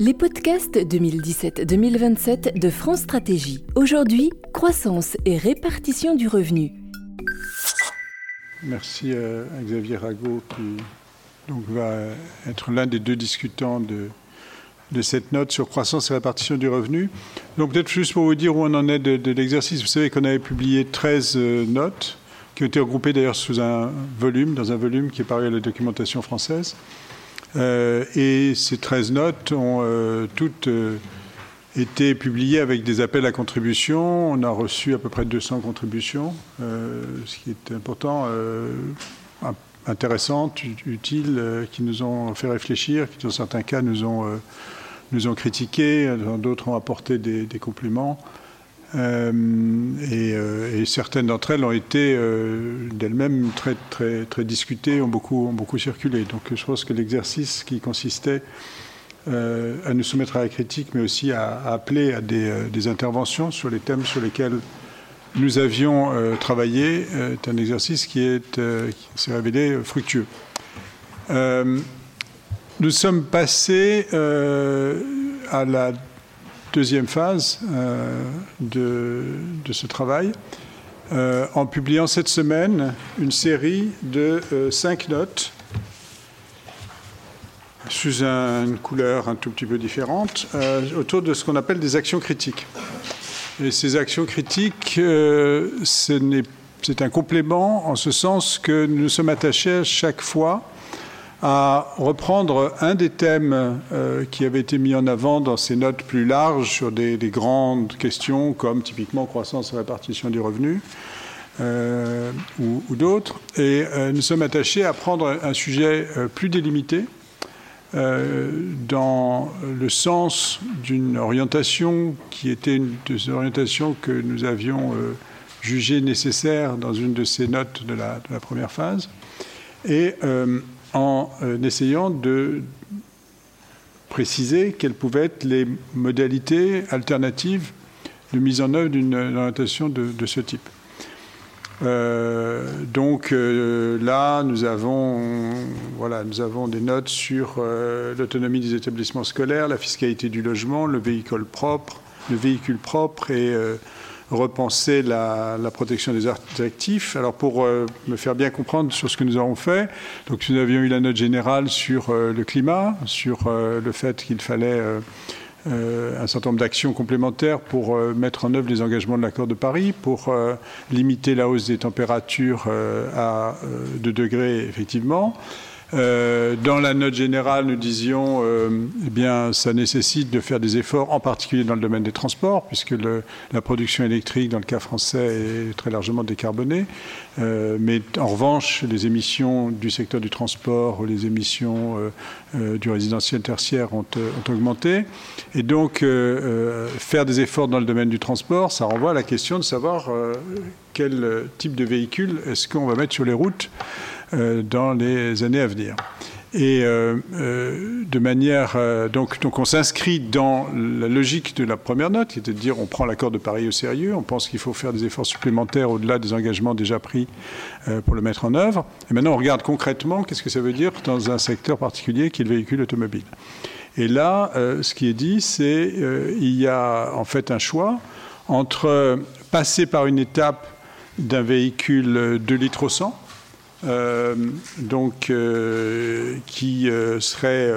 Les podcasts 2017-2027 de France Stratégie. Aujourd'hui, croissance et répartition du revenu. Merci à Xavier Rago qui donc, va être l'un des deux discutants de, de cette note sur croissance et répartition du revenu. Donc peut-être juste pour vous dire où on en est de, l'exercice, vous savez qu'on avait publié 13 euh, notes qui ont été regroupées d'ailleurs sous un volume, dans un volume qui est paru à la documentation française. Euh, et ces 13 notes ont euh, toutes été publiées avec des appels à contribution. On a reçu à peu près 200 contributions, ce qui est important intéressantes, utiles, qui nous ont fait réfléchir, qui dans certains cas nous ont nous ont critiqués, d'autres ont apporté des, compléments. Euh, euh, et, certaines d'entre elles ont été euh, d'elles-mêmes très, discutées, ont beaucoup, circulé. Donc je pense que l'exercice qui consistait à nous soumettre à la critique, mais aussi à, appeler à des, interventions sur les thèmes sur lesquels nous avions travaillé, est un exercice qui, est, qui s'est révélé fructueux. Nous sommes passés à la deuxième phase euh, de, ce travail euh, en publiant cette semaine une série de cinq notes sous une couleur un tout petit peu différente autour de ce qu'on appelle des actions critiques. Et ces actions critiques, c'est un complément en ce sens que nous sommes attachés à chaque fois à reprendre un des thèmes euh, qui avait été mis en avant dans ces notes plus larges sur des, grandes questions comme typiquement croissance et répartition du revenu euh, ou, d'autres. Et euh, nous sommes attachés à prendre un sujet plus délimité dans le sens d'une orientation qui était une des orientations que nous avions jugé nécessaire dans une de ces notes de la, de la première phase. Et en euh, essayant de préciser quelles pouvaient être les modalités alternatives de mise en œuvre d'une orientation de, ce type. Euh, donc euh, là, nous avons, voilà, nous avons des notes sur l'autonomie des établissements scolaires, la fiscalité du logement, le véhicule propre, le véhicule propre et repenser la, protection des actifs. Alors pour euh, me faire bien comprendre sur ce que nous avons fait, donc nous avions eu la note générale sur euh, le climat, sur euh, le fait qu'il fallait un certain nombre d'actions complémentaires pour mettre en œuvre les engagements de l'accord de Paris, pour limiter la hausse des températures à 2 degrés effectivement. Euh, dans la note générale, nous disions, euh, eh bien, ça nécessite de faire des efforts, en particulier dans le domaine des transports, puisque la production électrique, dans le cas français, est très largement décarbonée. Euh, mais en revanche, les émissions du secteur du transport les émissions du résidentiel tertiaire ont, ont augmenté. Et donc, faire des efforts dans le domaine du transport, ça renvoie à la question de savoir quel type de véhicule est-ce qu'on va mettre sur les routes euh, dans les années à venir. Et euh, euh, de manière. donc, donc, on s'inscrit dans la logique de la première note, qui était de dire on prend l'accord de Paris au sérieux, on pense qu'il faut faire des efforts supplémentaires au-delà des engagements déjà pris pour le mettre en œuvre. Et maintenant, on regarde concrètement qu'est-ce que ça veut dire dans un secteur particulier qui est le véhicule automobile. Et là, ce qui est dit, c'est il y a en fait un choix entre passer par une étape d'un véhicule 2 litres au 100, euh, donc, euh, qui euh, serait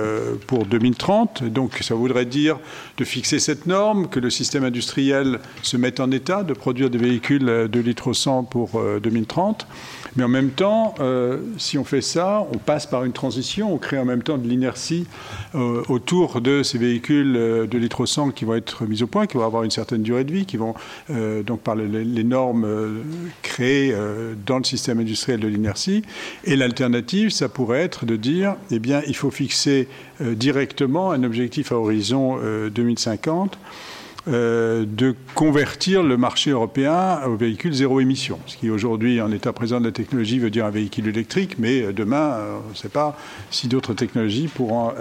pour 2030. Donc, ça voudrait dire de fixer cette norme, que le système industriel se mette en état de produire des véhicules de litres au 100 pour 2030. Mais en même temps, euh, si on fait ça, on passe par une transition, on crée en même temps de l'inertie euh, autour de ces véhicules euh, de litre 100 qui vont être mis au point, qui vont avoir une certaine durée de vie, qui vont, donc par les, normes créées dans le système industriel de l'inertie. Et l'alternative, ça pourrait être de dire, eh bien, il faut fixer directement un objectif à horizon 2050 euh, de convertir le marché européen aux véhicules zéro émission. Ce qui aujourd'hui, en état présent de la technologie, veut dire un véhicule électrique, mais euh, demain, euh, on ne sait pas si d'autres technologies pourront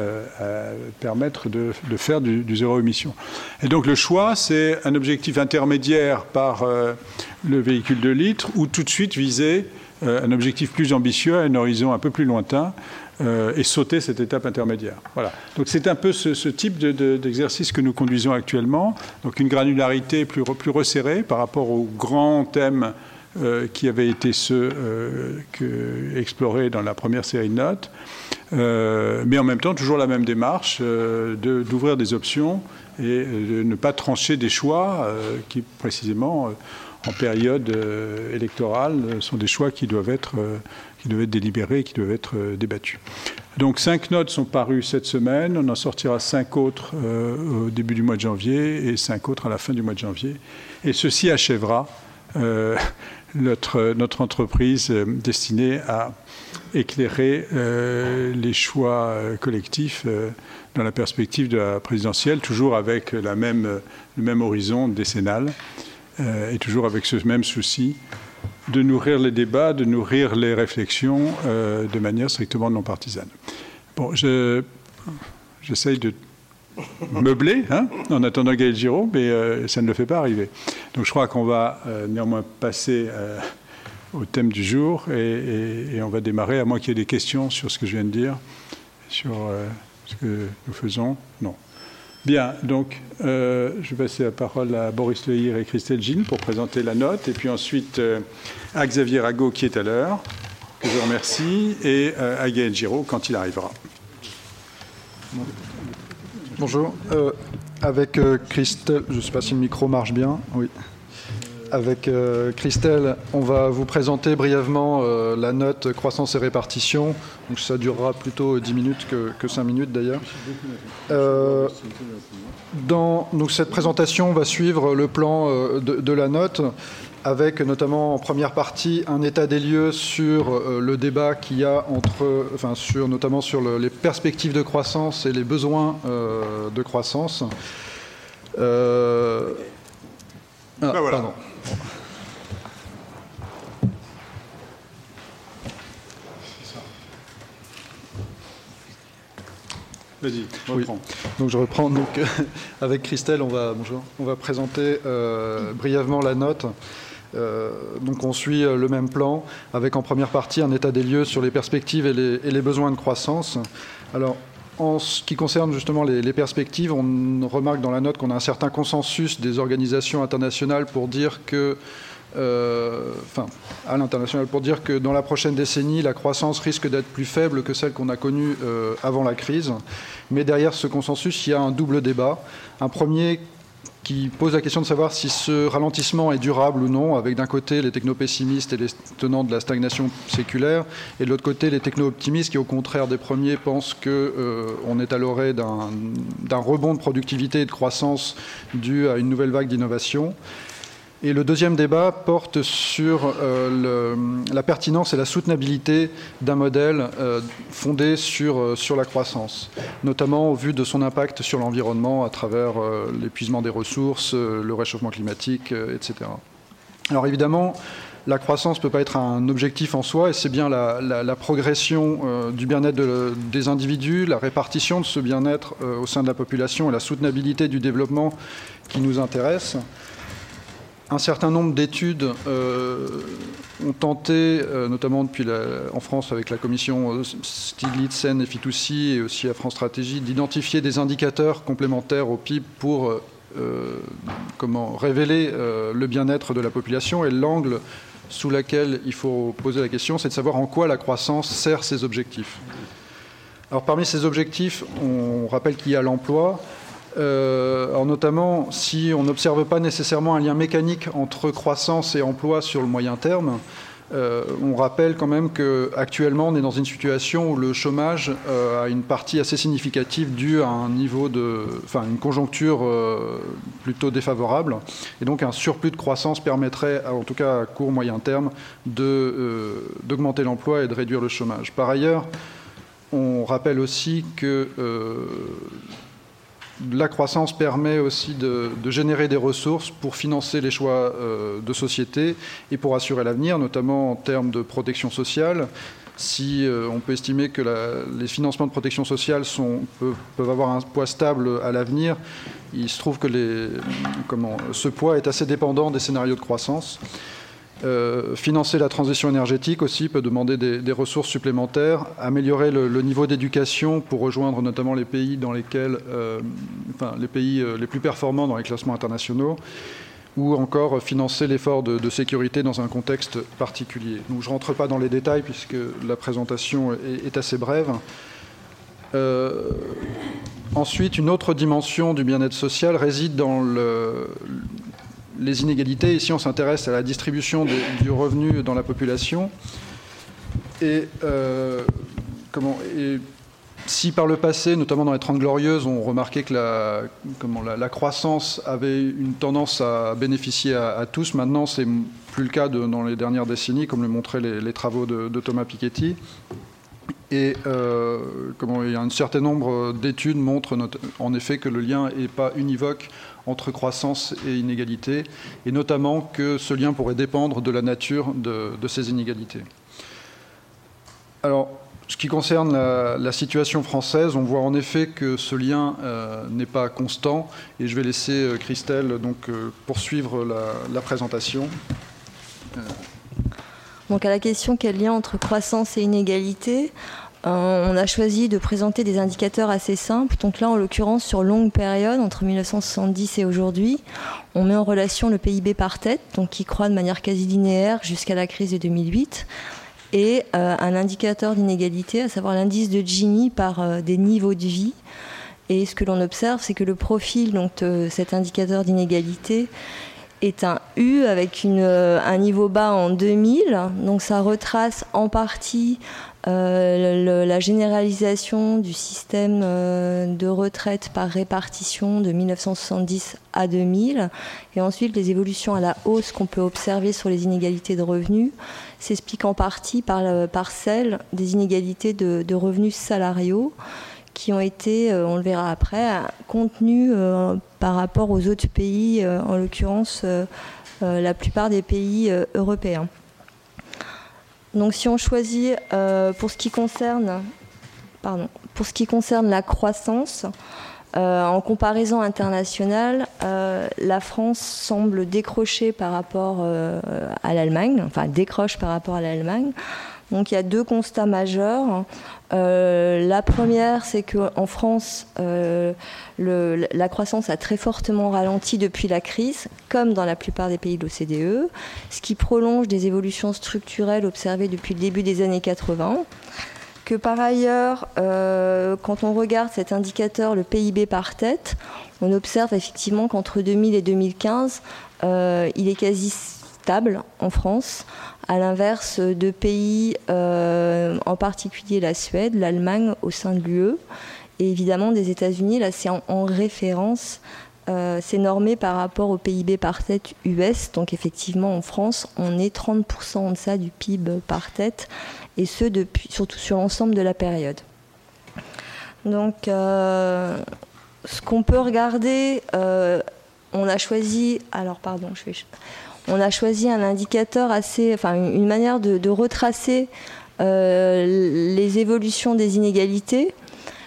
permettre de, faire du, zéro émission. Et donc le choix, c'est un objectif intermédiaire par le véhicule de litre ou tout de suite viser un objectif plus ambitieux à un horizon un peu plus lointain euh, et sauter cette étape intermédiaire. Voilà. Donc c'est un peu ce, type d'exercice que nous conduisons actuellement. Donc une granularité plus, resserrée par rapport aux grands thèmes euh, qui avaient été ceux euh, explorés dans la première série de notes, mais en même temps toujours la même démarche d'ouvrir des options et de ne pas trancher des choix qui précisément en période électorale sont des choix qui doivent être qui devaient être délibérés et qui doivent être euh, débattus. Donc cinq notes sont parues cette semaine, on en sortira cinq autres euh, au début du mois de janvier et cinq autres à la fin du mois de janvier. Et ceci achèvera euh, notre, notre, entreprise destinée à éclairer les choix collectifs dans la perspective de la présidentielle, toujours avec le même horizon décennal et toujours avec ce même souci de nourrir les débats, de nourrir les réflexions euh, de manière strictement non partisane. Bon, j'essaye de meubler hein, en attendant Gaël Giraud, mais euh, ça ne le fait pas arriver. Donc je crois qu'on va euh, néanmoins passer au thème du jour et, et on va démarrer, à moins qu'il y ait des questions sur ce que je viens de dire, sur ce que nous faisons. Non. Bien, donc euh, je vais passer la parole à Boris Lehir et Christelle Gilles pour présenter la note, et puis ensuite euh, à Xavier Rago qui est à l'heure, que je remercie, et euh, à Gaël Giraud quand il arrivera. Bonjour. avec Christelle, je ne sais pas si le micro marche bien. Oui. Avec euh, Christelle, on va vous présenter brièvement euh, la note croissance et répartition. Donc ça durera plutôt 10 minutes que, 5 minutes d'ailleurs. Euh, dans donc cette présentation va suivre le plan de, la note avec notamment en première partie un état des lieux sur le débat qu'il y a entre, enfin sur notamment sur les perspectives de croissance et les besoins de croissance. Ah, ben voilà. Vas-y, reprends. Donc je reprends. Donc avec Christelle, on va bonjour. On va présenter euh, brièvement la note. Euh, donc on suit euh, le même plan avec en première partie un état des lieux sur les perspectives et les, et les besoins de croissance. Alors en ce qui concerne justement les, perspectives, on remarque dans la note qu'on a un certain consensus des organisations internationales pour dire que euh, enfin, à l'international pour dire que dans la prochaine décennie, la croissance risque d'être plus faible que celle qu'on a connue euh, avant la crise. Mais derrière ce consensus, il y a un double débat. Un premier qui pose la question de savoir si ce ralentissement est durable ou non, avec d'un côté les techno-pessimistes et les tenants de la stagnation séculaire, et de l'autre côté les techno-optimistes qui, au contraire des premiers, pensent qu'on euh, est à l'orée d'un rebond de productivité et de croissance dû à une nouvelle vague d'innovation. Et le deuxième débat porte sur euh, la pertinence et la soutenabilité d'un modèle euh, fondé sur, euh, sur la croissance, notamment au vu de son impact sur l'environnement à travers l'épuisement des ressources, le réchauffement climatique, etc. Alors évidemment, la croissance ne peut pas être un objectif en soi, et c'est bien la, progression du bien-être des individus, la répartition de ce bien-être au sein de la population et la soutenabilité du développement qui nous intéresse un certain nombre d'études euh, ont tenté, euh, notamment depuis en France avec la commission euh, Stiglitz-Sen et Fitoussi et aussi à France Stratégie, d'identifier des indicateurs complémentaires au PIB pour révéler le bien-être de la population et l'angle sous lequel il faut poser la question, c'est de savoir en quoi la croissance sert ces objectifs. Alors parmi ces objectifs, on rappelle qu'il y a l'emploi, euh, alors notamment, si on n'observe pas nécessairement un lien mécanique entre croissance et emploi sur le moyen terme, euh, on rappelle quand même qu'actuellement, on est dans une situation où le chômage euh, a une partie assez significative due à un niveau de, enfin, une conjoncture plutôt défavorable, et donc un surplus de croissance permettrait, en tout cas à court moyen terme, d'augmenter l'emploi et de réduire le chômage. Par ailleurs, on rappelle aussi que la croissance permet aussi de, générer des ressources pour financer les choix de société et pour assurer l'avenir, notamment en termes de protection sociale. Si on peut estimer que les financements de protection sociale peuvent, avoir un poids stable à l'avenir, il se trouve que ce poids est assez dépendant des scénarios de croissance. Euh, financer la transition énergétique aussi peut demander des, ressources supplémentaires, améliorer le, niveau d'éducation pour rejoindre notamment les pays dans lesquels, euh, les pays euh, les plus performants dans les classements internationaux, ou encore financer l'effort de, sécurité dans un contexte particulier. Je ne rentre pas dans les détails puisque la présentation est, assez brève. ensuite, une autre dimension du bien-être social réside dans le, les inégalités. Ici, on s'intéresse à la distribution du revenu dans la population. Et, euh, comment, si par le passé, notamment dans les Trente Glorieuses, on remarquait que la, croissance avait une tendance à bénéficier à, tous, maintenant, c'est plus le cas dans les dernières décennies, comme le montraient les, travaux de, Thomas Piketty. Et euh, il y a un certain nombre d'études montrent en effet que le lien n'est pas univoque entre croissance et inégalité, et notamment que ce lien pourrait dépendre de la nature de, ces inégalités. Alors, ce qui concerne la, situation française, on voit en effet que ce lien euh, n'est pas constant, et je vais laisser euh, Christelle donc, euh, poursuivre la, présentation. Donc à la question quel lien entre croissance et inégalité, on a choisi de présenter des indicateurs assez simples. Donc là, en l'occurrence, sur longue période, entre 1970 et aujourd'hui, on met en relation le PIB par tête, donc qui croît de manière quasi linéaire jusqu'à la crise de 2008, et euh, un indicateur d'inégalité, à savoir l'indice de Gini par euh, des niveaux de vie. Et ce que l'on observe, c'est que le profil donc, de cet indicateur d'inégalité est un U avec un niveau bas en 2000. Donc ça retrace en partie euh, la généralisation du système euh, de retraite par répartition de 1970 à 2000 et ensuite les évolutions à la hausse qu'on peut observer sur les inégalités de revenus s'expliquent en partie par, par celle des inégalités de, revenus salariaux qui ont été, euh, on le verra après, contenues par rapport aux autres pays, en l'occurrence la plupart des pays européens. Donc si on choisit euh, pour ce qui concerne, pardon, pour ce qui concerne la croissance, euh, en comparaison internationale, euh, la France semble décrocher par rapport à l'Allemagne, enfin décroche par rapport à l'Allemagne. Donc il y a deux constats majeurs. Euh, la première, c'est qu'en France, euh, la croissance a très fortement ralenti depuis la crise, comme dans la plupart des pays de l'OCDE, ce qui prolonge des évolutions structurelles observées depuis le début des années 80. Que par ailleurs, euh, quand on regarde cet indicateur, le PIB par tête, on observe effectivement qu'entre 2000 et 2015, il est quasi stable en France, à l'inverse de pays, euh, en particulier la Suède, l'Allemagne au sein de l'UE, et évidemment des États-Unis. Là, c'est en, référence, euh, c'est normé par rapport au PIB par tête US. Donc effectivement, en France, on est 30% en deçà du PIB par tête, et ce surtout sur l'ensemble de la période. Donc, euh, ce qu'on peut regarder, on a choisi, alors pardon, je vais, on a choisi un indicateur assez, enfin une manière de, retracer euh, les évolutions des inégalités,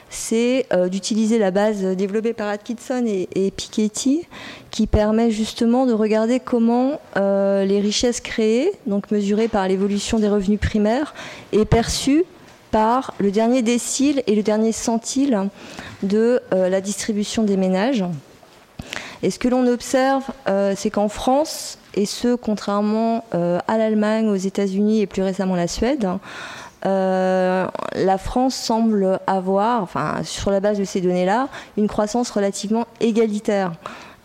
c'est euh, d'utiliser la base développée par Atkinson et, Piketty, qui permet justement de regarder comment euh, les richesses créées, donc mesurées par l'évolution des revenus primaires, est perçues par le dernier décile et le dernier centile de la distribution des ménages. Et ce que l'on observe, c'est qu'en France, et ce, contrairement euh, à l'Allemagne, aux États-Unis et plus récemment la Suède. Euh, la France semble avoir, enfin, sur la base de ces données-là, une croissance relativement égalitaire.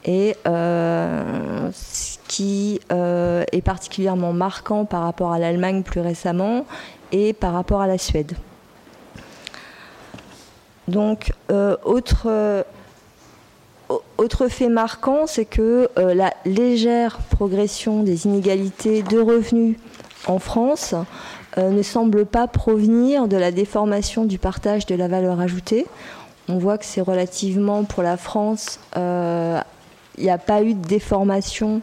Et euh, ce qui est particulièrement marquant par rapport à l'Allemagne plus récemment et par rapport à la Suède. Donc, autre autre fait marquant, c'est que euh, la légère progression des inégalités de revenus en France euh, ne semble pas provenir de la déformation du partage de la valeur ajoutée. on voit que c'est relativement pour la France, il n'y a pas eu de déformation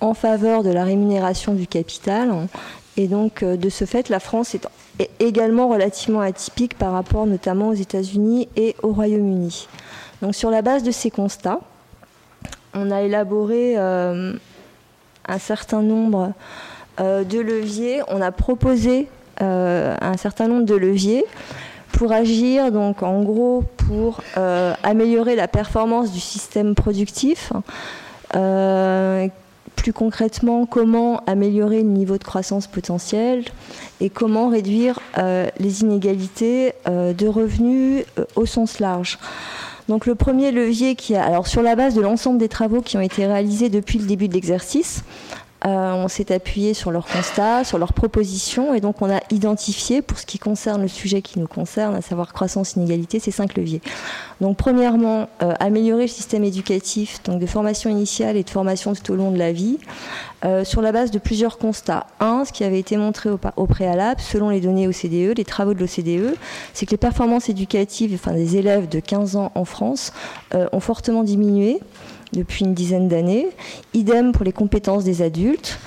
en faveur de la rémunération du capital. Et donc, de ce fait, la France est également relativement atypique par rapport notamment aux États-Unis et au Royaume-Uni. Sur la base de ces constats, on a élaboré un certain nombre de leviers. On a proposé euh, un certain nombre de leviers pour agir, donc en gros pour euh, améliorer la performance du système productif. Euh, plus concrètement, comment améliorer le niveau de croissance potentielle et comment réduire les inégalités de revenus au sens large. Donc le premier levier qui a, alors sur la base de l'ensemble des travaux qui ont été réalisés depuis le début de l'exercice, euh, on s'est appuyé sur leurs constats, sur leurs propositions, et donc on a identifié, pour ce qui concerne le sujet qui nous concerne, à savoir croissance, inégalité, ces cinq leviers. Donc premièrement, euh, améliorer le système éducatif, donc de formation initiale et de formation tout au long de la vie, euh, sur la base de plusieurs constats. Un, ce qui avait été montré au, préalable, selon les données OCDE, les travaux de l'OCDE, c'est que les performances éducatives des élèves de 15 ans en France ont fortement diminué depuis une dizaine d'années. Idem pour les compétences des adultes.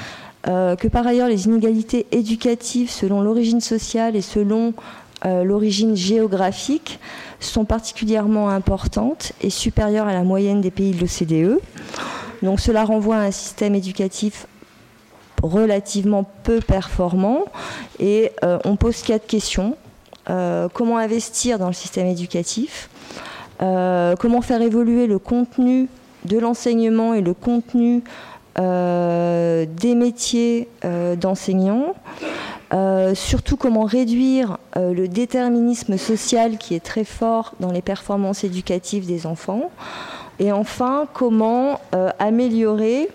Euh, que par ailleurs les inégalités éducatives selon l'origine sociale et selon euh, l'origine géographique sont particulièrement importantes et supérieures à la moyenne des pays de l'OCDE. Donc cela renvoie à un système éducatif relativement peu performant et euh, on pose quatre questions. comment investir dans le système éducatif? Comment faire évoluer le contenu de l'enseignement et le contenu euh, des métiers euh, d'enseignants. Euh, surtout comment réduire le déterminisme social qui est très fort dans les performances éducatives des enfants. Et enfin, comment améliorer,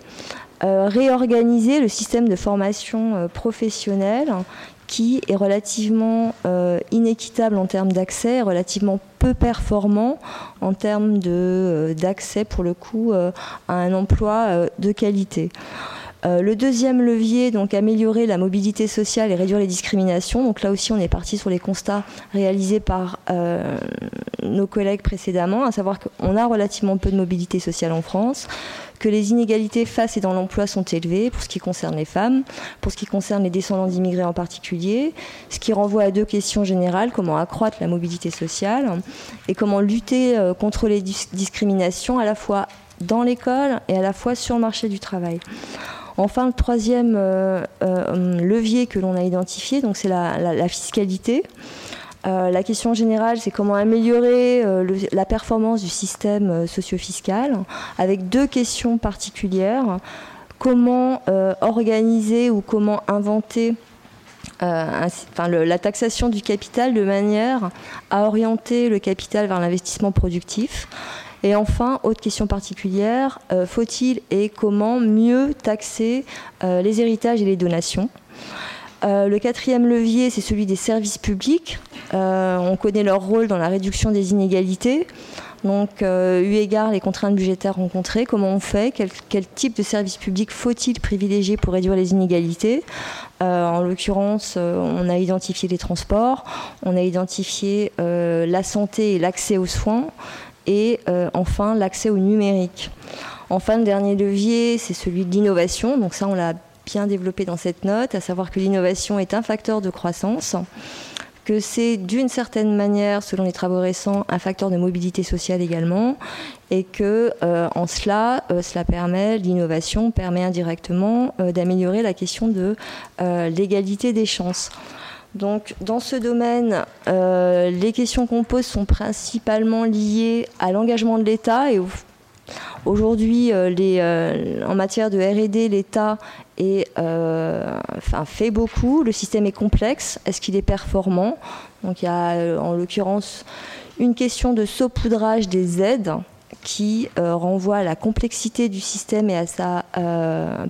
réorganiser le système de formation professionnelle qui est relativement euh, inéquitable en termes d'accès, relativement peu performant en termes euh, d'accès pour le coup euh, à un emploi de qualité. le deuxième levier, donc améliorer la mobilité sociale et réduire les discriminations. Donc là aussi, on est parti sur les constats réalisés par nos collègues précédemment, à savoir qu'on a relativement peu de mobilité sociale en France que les inégalités face et dans l'emploi sont élevées pour ce qui concerne les femmes, pour ce qui concerne les descendants d'immigrés en particulier, ce qui renvoie à deux questions générales, comment accroître la mobilité sociale et comment lutter euh, contre les discriminations à la fois dans l'école et à la fois sur le marché du travail. Enfin, le troisième euh, euh, levier que l'on a identifié, c'est la, fiscalité. Euh, la question générale, c'est comment améliorer euh, la performance du système euh, socio-fiscal, avec deux questions particulières. Comment organiser ou comment inventer la taxation du capital de manière à orienter le capital vers l'investissement productif. Et enfin, autre question particulière, faut-il et comment mieux taxer les héritages et les donations? Euh, le quatrième levier, c'est celui des services publics. Euh, on connaît leur rôle dans la réduction des inégalités. Donc, euh, eu égard les contraintes budgétaires rencontrées, comment on fait? Quel, type de services publics faut-il privilégier pour réduire les inégalités? En l'occurrence, on a identifié les transports, on a identifié la santé et l'accès aux soins, et enfin l'accès au numérique. Enfin, le dernier levier, c'est celui de l'innovation. Donc ça, on l'a bien développé dans cette note, à savoir que l'innovation est un facteur de croissance, que c'est d'une certaine manière, selon les travaux récents, un facteur de mobilité sociale également, et que euh, en cela, euh, cela permet, l'innovation permet indirectement euh, d'améliorer la question de l'égalité des chances. Donc, dans ce domaine, les questions qu'on pose sont principalement liées à l'engagement de l'État et au Aujourd'hui, euh, euh, en matière de R&D, l'État euh, fait beaucoup. Le système est complexe. Est-ce qu'il est performant? Donc il y a en l'occurrence une question de saupoudrage des aides qui renvoie à la complexité du système et à sa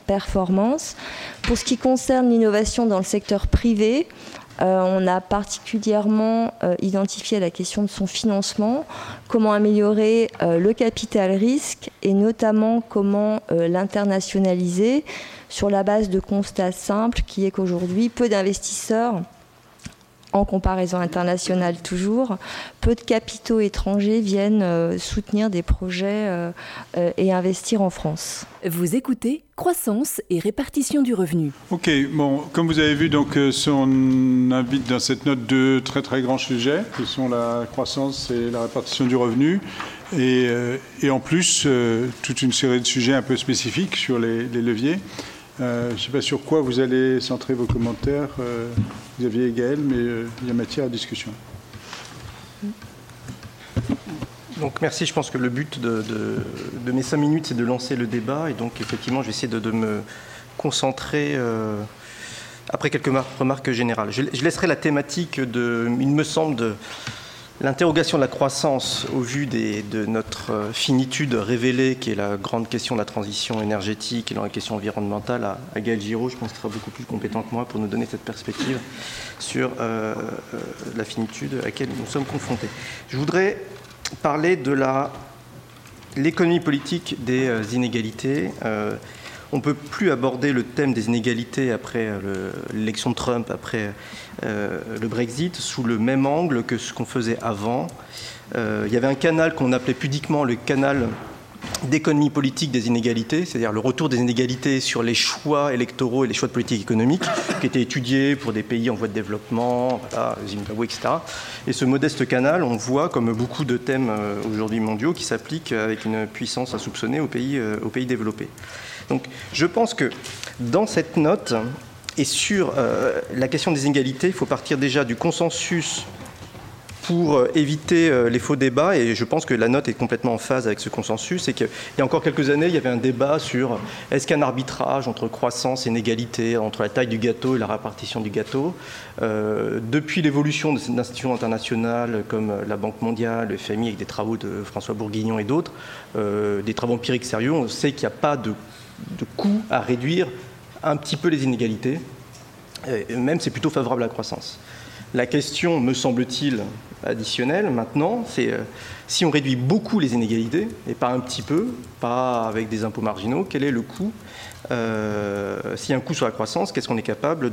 performance. Pour ce qui concerne l'innovation dans le secteur privé, on a particulièrement euh, identifié la question de son financement, comment améliorer euh, le capital risque et notamment comment l'internationaliser sur la base de constats simples qui est qu'aujourd'hui, peu d'investisseurs en comparaison internationale toujours, peu de capitaux étrangers viennent euh, soutenir des projets euh, euh, et investir en France. Vous écoutez Croissance et répartition du revenu. Ok, bon, comme vous avez vu, donc, on invite dans cette note deux très très grands sujets, qui sont la croissance et la répartition du revenu. Et, en plus, toute une série de sujets un peu spécifiques sur les leviers. Euh, je ne sais pas sur quoi vous allez centrer vos commentaires, euh, Xavier et Gaël, mais euh, il y a matière à discussion. Donc merci, je pense que le but de, mes cinq minutes, c'est de lancer le débat. Et donc effectivement, je vais essayer de, me concentrer après quelques remarques générales. Je, je, laisserai la thématique de, il me semble, de L'interrogation de la croissance au vu de notre euh, finitude révélée, qui est la grande question de la transition énergétique et dans la question environnementale, à, Gaël Giraud, je pense qu'il sera beaucoup plus compétent que moi pour nous donner cette perspective sur euh, euh, la finitude à laquelle nous sommes confrontés. Je voudrais parler de l'économie politique des inégalités. On ne peut plus aborder le thème des inégalités après l'élection de Trump, après euh, le Brexit sous le même angle que ce qu'on faisait avant. Euh, il y avait un canal qu'on appelait pudiquement le canal d'économie politique des inégalités, c'est-à-dire le retour des inégalités sur les choix électoraux et les choix de politique économique, qui étaient étudiés pour des pays en voie de développement, Zimbabwe, etc. Et ce modeste canal, on voit, comme beaucoup de thèmes euh, aujourd'hui mondiaux, qui s'appliquent avec une puissance insoupçonnée aux aux pays développés. Donc je pense que dans cette note, et sur euh, la question des inégalités, il faut partir déjà du consensus pour euh, éviter euh, les faux débats, et je pense que la note est complètement en phase avec ce consensus, c'est qu'il y a encore quelques années, il y avait un débat sur est-ce qu'un arbitrage entre croissance et inégalité, entre la taille du gâteau et la répartition du gâteau, depuis l'évolution de ces institutions internationales comme la Banque mondiale, le FMI, avec des travaux de François Bourguignon et d'autres, des travaux empiriques sérieux, on sait qu'il n'y a pas de, de coût à réduire un petit peu les inégalités, même c'est plutôt favorable à la croissance. La question, me semble-t-il, additionnelle maintenant, c'est euh, si on réduit beaucoup les inégalités, et pas un petit peu, pas avec des impôts marginaux, quel est le coût euh, S'il y a un coût sur la croissance, qu'est-ce qu'on est capable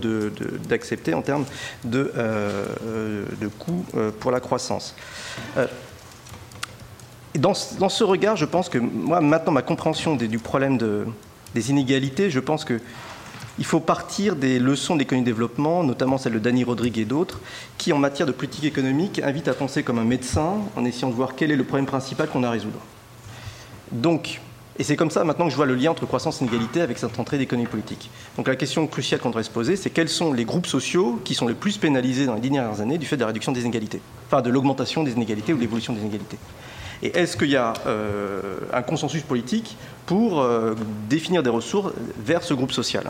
d'accepter en termes de, euh, de coût pour la croissance? Dans, dans, ce regard, je pense que moi, maintenant, ma compréhension du problème de, des inégalités, je pense que il faut partir des leçons d'économie de développement, notamment celle de Danny Rodrigue et d'autres, qui, en matière de politique économique, invitent à penser comme un médecin en essayant de voir quel est le problème principal qu'on a à résoudre. Donc, et c'est comme ça maintenant que je vois le lien entre croissance et inégalité avec cette entrée d'économie politique. Donc la question cruciale qu'on devrait se poser, c'est quels sont les groupes sociaux qui sont les plus pénalisés dans les dernières années du fait de la réduction des inégalités, enfin de l'augmentation des inégalités ou de l'évolution des inégalités. Et est-ce qu'il y a euh, un consensus politique pour euh, définir des ressources vers ce groupe social?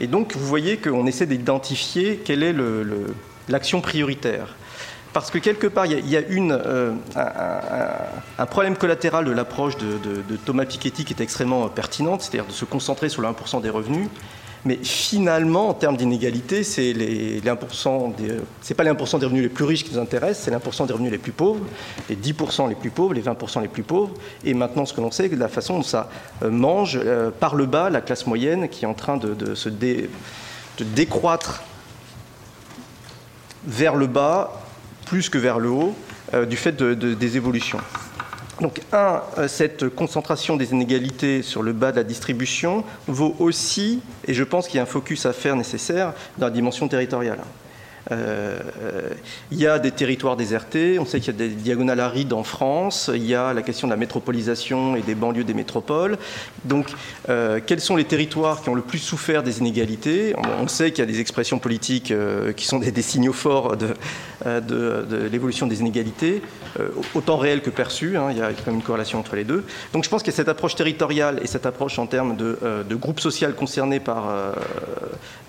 Et donc, vous voyez qu'on essaie d'identifier quelle est l'action prioritaire. Parce que quelque part, il y a, une, euh, un, problème collatéral de l'approche de, de, Thomas Piketty qui est extrêmement pertinente, c'est-à-dire de se concentrer sur le 1% des revenus, mais finalement, en termes d'inégalité, c'est les, les 1% c'est pas les 1% des revenus les plus riches qui nous intéressent, c'est les 1% des revenus les plus pauvres, les 10% les plus pauvres, les 20% les plus pauvres. Et maintenant, ce que l'on sait, c'est la façon dont ça euh, mange euh, par le bas la classe moyenne qui est en train de, se décroître vers le bas plus que vers le haut euh, du fait des évolutions. Donc, un, euh, cette concentration des inégalités sur le bas de la distribution vaut aussi, et je pense qu'il y a un focus à faire nécessaire, dans la dimension territoriale. Euh, il y a des territoires désertés, on sait qu'il y a des diagonales arides en France, il y a la question de la métropolisation et des banlieues des métropoles. Donc, euh, quels sont les territoires qui ont le plus souffert des inégalités? On sait qu'il y a des expressions politiques euh, qui sont des, signaux forts de, l'évolution des inégalités, autant réelles que perçues, hein, il y a quand même une corrélation entre les deux. Donc, je pense que cette approche territoriale et cette approche en termes de, de groupe social concerné par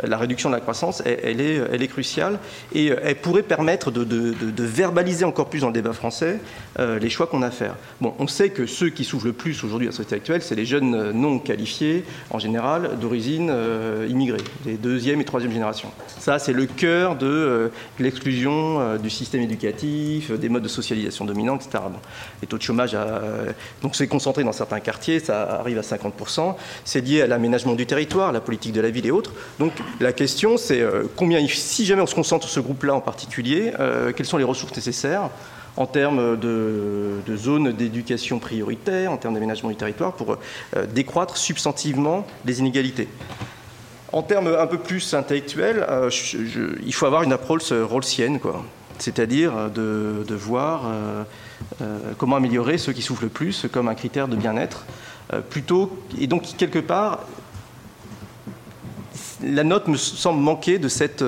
la réduction de la croissance, elle est cruciale et euh, elle pourrait permettre de, verbaliser encore plus dans le débat français euh, les choix qu'on a à faire. Bon, on sait que ceux qui souffrent le plus aujourd'hui à la société actuelle, c'est les jeunes euh, non qualifiés, en général, d'origine immigrée, les deuxième et troisième générations. Ça, c'est le cœur de l'exclusion du système éducatif, des modes de socialisation dominants, etc. les taux de chômage, donc c'est concentré dans certains quartiers, ça arrive à 50%. C'est lié à l'aménagement du territoire, la politique de la ville et autres. Donc la question, c'est combien, si jamais on se concentre concentre ce groupe-là en particulier. quelles sont les ressources nécessaires en termes de, zones d'éducation prioritaire, en termes d'aménagement du territoire, pour décroître substantivement les inégalités? En termes un peu plus intellectuels, il faut avoir une approche rawlsienne, quoi c'est-à-dire de, voir euh, euh, comment améliorer ceux qui souffrent le plus comme un critère de bien-être, euh, plutôt et donc quelque part la note me semble manquer de cette,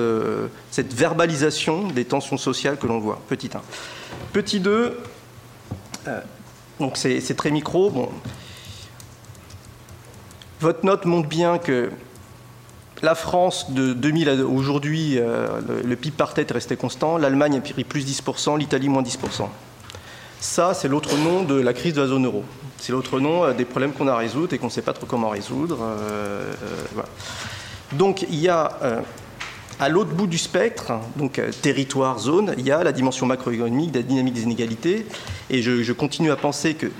cette verbalisation des tensions sociales que l'on voit. Petit 1. Petit 2, donc c'est très micro. Votre note montre bien que la France, de 2000 à aujourd'hui, euh, le, PIB par tête est resté constant. L'Allemagne a pris plus 10%, l'Italie moins 10%. Ça, c'est l'autre nom de la crise de la zone euro. C'est l'autre nom euh, des problèmes qu'on a à résoudre et qu'on ne sait pas trop comment résoudre. Euh, donc, il y a à l'autre bout du spectre, donc territoire, zone, il y a la dimension macroéconomique, la dynamique des inégalités. Et je continue à penser que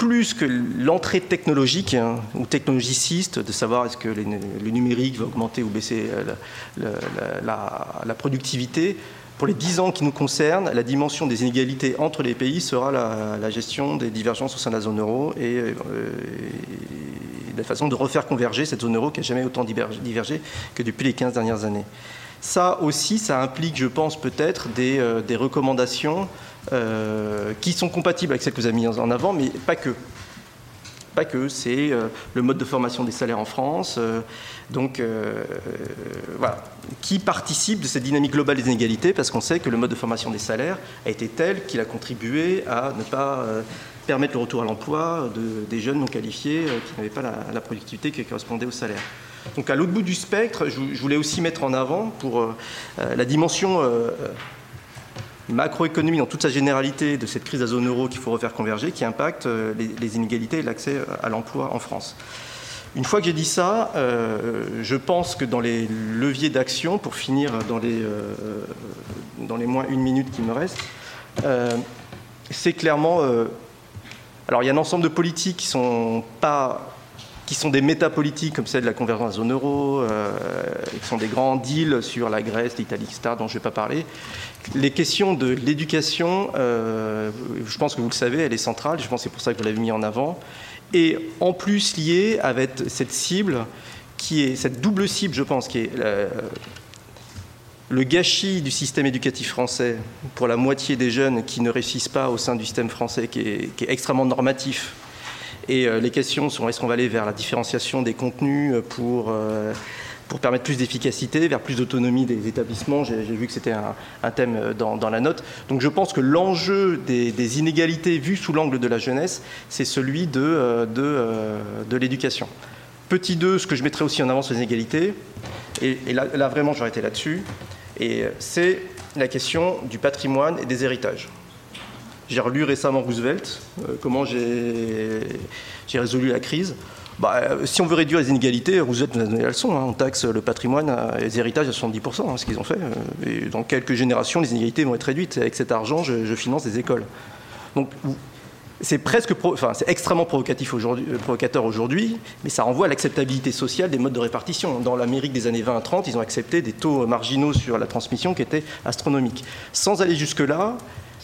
plus que l'entrée technologique hein, ou technologiciste, de savoir est-ce que le numérique va augmenter ou baisser euh, la, productivité, pour les dix ans qui nous concernent, la dimension des inégalités entre les pays sera la, gestion des divergences au sein de la zone euro et, euh, la façon de refaire converger cette zone euro qui n'a jamais autant divergé que depuis les 15 dernières années. Ça aussi, ça implique, je pense, peut-être des, euh, recommandations euh, qui sont compatibles avec celles que vous avez mises en avant, mais pas que. Pas que, c'est euh, le mode de formation des salaires en France, donc voilà, qui participe de cette dynamique globale des inégalités, parce qu'on sait que le mode de formation des salaires a été tel qu'il a contribué à ne pas permettre le retour à l'emploi de, des jeunes non qualifiés qui n'avaient pas la, productivité qui correspondait au salaire. Donc à l'autre bout du spectre, je, voulais aussi mettre en avant pour la dimension macroéconomie dans toute sa généralité de cette crise de la zone euro qu'il faut refaire converger, qui impacte euh, les, inégalités et l'accès euh, à l'emploi en France. Une fois que j'ai dit ça, euh, je pense que dans les leviers d'action, pour finir dans les, dans les moins une minute qui me reste, c'est clairement... alors il y a un ensemble de politiques qui sont pas qui sont des métapolitiques comme celle de la convergence de la zone euro, qui sont des grands deals sur la Grèce, l'Italie, etc., dont je ne vais pas parler, les questions de l'éducation, euh, je pense que vous le savez, elle est centrale, je pense que c'est pour ça que vous l'avez mis en avant, et en plus liée avec cette cible, qui est cette double cible, je pense, qui est euh, le gâchis du système éducatif français pour la moitié des jeunes qui ne réussissent pas au sein du système français, qui est, extrêmement normatif. Et euh, les questions sont est-ce qu'on va aller vers la différenciation des contenus pour pour permettre plus d'efficacité, vers plus d'autonomie des établissements? J'ai vu que c'était un, thème euh, dans, la note. Donc je pense que l'enjeu des, inégalités vues sous l'angle de la jeunesse, c'est celui de, euh, euh, de, l'éducation. Petit 2, ce que je mettrais aussi en avant sur les inégalités, et, là, là, vraiment j'aurais été là-dessus, et c'est la question du patrimoine et des héritages. J'ai relu récemment Roosevelt, comment j'ai résolu la crise. Bah, euh, si on veut réduire les inégalités, Roosevelt nous a donné la leçon. Hein. on taxe le patrimoine et les héritages à 70%, hein, ce qu'ils ont fait. Euh, et dans quelques générations, les inégalités vont être réduites. Avec cet argent, je, finance des écoles. Donc, c'est presque, enfin, c'est extrêmement provocatif aujourd'hui, euh, provocateur aujourd'hui, mais ça renvoie à l'acceptabilité sociale des modes de répartition. Dans l'Amérique des années 20 à 30, ils ont accepté des taux marginaux sur la transmission qui étaient astronomiques. Sans aller jusque-là,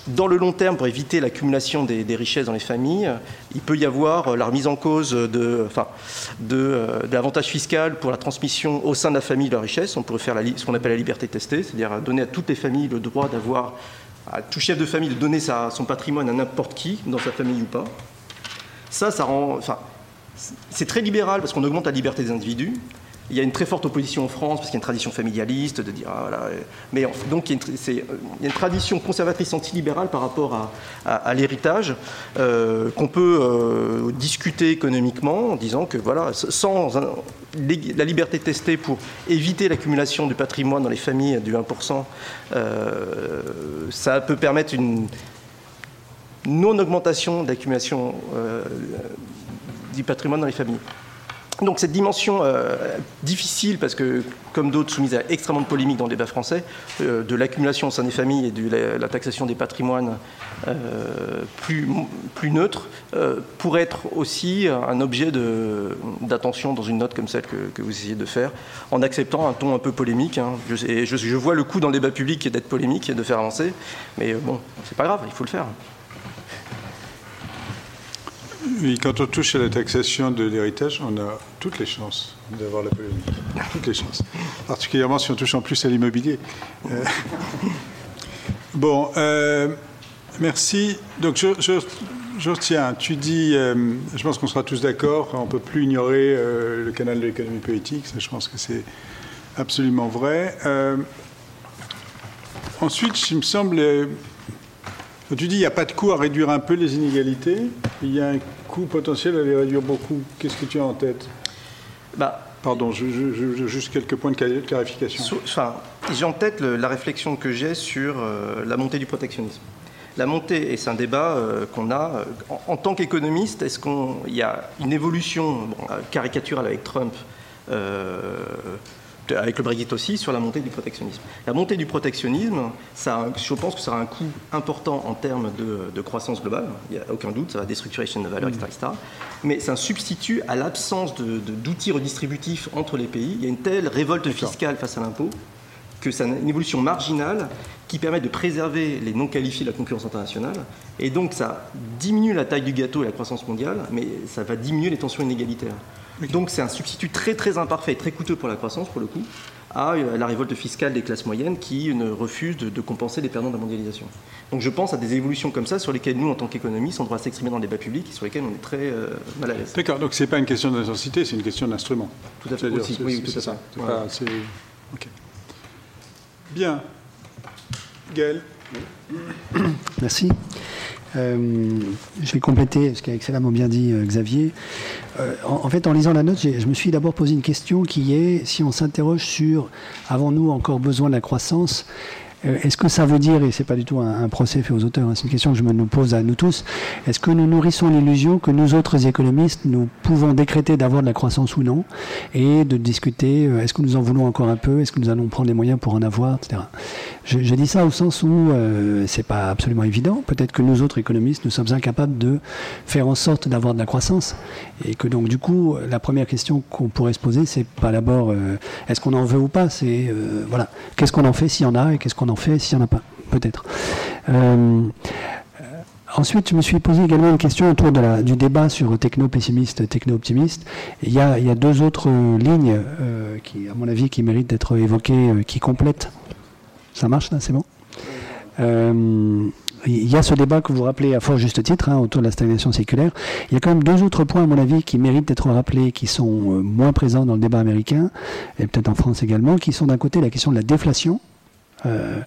dans le long terme, pour éviter l'accumulation des, richesses dans les familles, il peut y avoir euh, la remise en cause de, enfin, de, euh, l'avantage fiscal pour la transmission au sein de la famille de la richesse. On pourrait faire ce qu'on appelle la liberté testée, c'est-à-dire donner à toutes les familles le droit d'avoir, à tout chef de famille de donner son patrimoine à n'importe qui, dans sa famille ou pas. Ça, ça rend, enfin, c'est très libéral parce qu'on augmente la liberté des individus, il y a une très forte opposition en France parce qu'il y a une tradition familialiste de dire ah, voilà. Mais donc il y, a une, tradition conservatrice antilibérale par rapport à, l'héritage euh, qu'on peut euh, discuter économiquement en disant que voilà sans la liberté testée pour éviter l'accumulation du patrimoine dans les familles du 1%, euh, ça peut permettre une non augmentation d'accumulation du patrimoine dans les familles. Donc cette dimension euh, difficile, parce que comme d'autres soumises à extrêmement de polémiques dans le débat français, euh, de l'accumulation au sein des familles et de la, taxation des patrimoines euh, plus, plus neutre, pourrait être aussi un objet d'attention dans une note comme celle que, vous essayez de faire, en acceptant un ton un peu polémique. Hein. Je, je, vois le coup dans le débat public d'être polémique et de faire avancer, mais bon, c'est pas grave, il faut le faire. Oui, quand on touche à la taxation de l'héritage, on a toutes les chances d'avoir la polémique. Toutes les chances. Particulièrement si on touche en plus à l'immobilier. Euh, bon, euh, merci. Donc, je, je, retiens, tu dis, euh, je pense qu'on sera tous d'accord, on ne peut plus ignorer le canal de l'économie politique. Je pense que c'est absolument vrai. ensuite, il me semble tu dis qu'il n'y a pas de coût à réduire un peu les inégalités, il y a un coût potentiel à les réduire beaucoup. Qu'est-ce que tu as en tête bah, Pardon, juste quelques points de clarification. Enfin, j'ai en tête la réflexion que j'ai sur euh, la montée du protectionnisme. La montée, et c'est un débat euh, qu'on a, euh, en, tant qu'économiste, est-ce qu'il y a une évolution caricaturale avec Trump avec le Brexit aussi, sur la montée du protectionnisme. La montée du protectionnisme, ça, je pense que ça aura un coût important en termes de, croissance globale, il n'y a aucun doute, ça va déstructurer les chaînes de valeur, etc., Mais c'est un substitut à l'absence d'outils redistributifs entre les pays. Il y a une telle révolte fiscale face à l'impôt que c'est une évolution marginale qui permet de préserver les non qualifiés de la concurrence internationale. Et donc ça diminue la taille du gâteau et la croissance mondiale, mais ça va diminuer les tensions inégalitaires. Donc c'est un substitut très très imparfait et très coûteux pour la croissance, pour le coup, à euh, la révolte fiscale des classes moyennes qui ne refusent de, compenser les perdants de la mondialisation. Donc je pense à des évolutions comme ça sur lesquelles nous, en tant qu'économistes, on doit s'exprimer dans le débat public et sur lesquelles on est très euh, mal à l'aise. D'accord, donc ce n'est pas une question d'intensité, c'est une question d'instrument. Tout à fait, aussi, oui, tout à fait. Ok. Bien. Gaël Merci. Euh, je vais compléter ce qu'a excellemment bien dit euh, Xavier. Euh, en, fait, en lisant la note, je me suis d'abord posé une question qui est si on s'interroge sur avons-nous encore besoin de la croissance est-ce que ça veut dire, et c'est pas du tout un, procès fait aux auteurs, hein, c'est une question que je me nous pose à nous tous, est-ce que nous nourrissons l'illusion que nous autres économistes, nous pouvons décréter d'avoir de la croissance ou non, et de discuter, euh, est-ce que nous en voulons encore un peu, est-ce que nous allons prendre les moyens pour en avoir, etc. Je, dis ça au sens où euh, c'est pas absolument évident. Peut-être que nous autres économistes, nous sommes incapables de faire en sorte d'avoir de la croissance, et que donc du coup, la première question qu'on pourrait se poser, c'est pas d'abord est-ce qu'on en veut ou pas, c'est voilà, qu'est-ce qu'on en fait s'il y en a, et qu'est-ce qu'on en fait s'il n'y en a pas, peut-être. Euh, ensuite, je me suis posé également une question autour de la, du débat sur techno-pessimiste, techno-optimiste. Il, y a, il y a deux autres lignes euh, qui, à mon avis, qui méritent d'être évoquées, euh, qui complètent. Ça marche là, c'est bon? Il y a ce débat que vous rappelez à fort juste titre hein, autour de la stagnation séculaire. Il y a quand même deux autres points, à mon avis, qui méritent d'être rappelés, qui sont moins présents dans le débat américain, et peut-être en France également, qui sont d'un côté la question de la déflation, euh,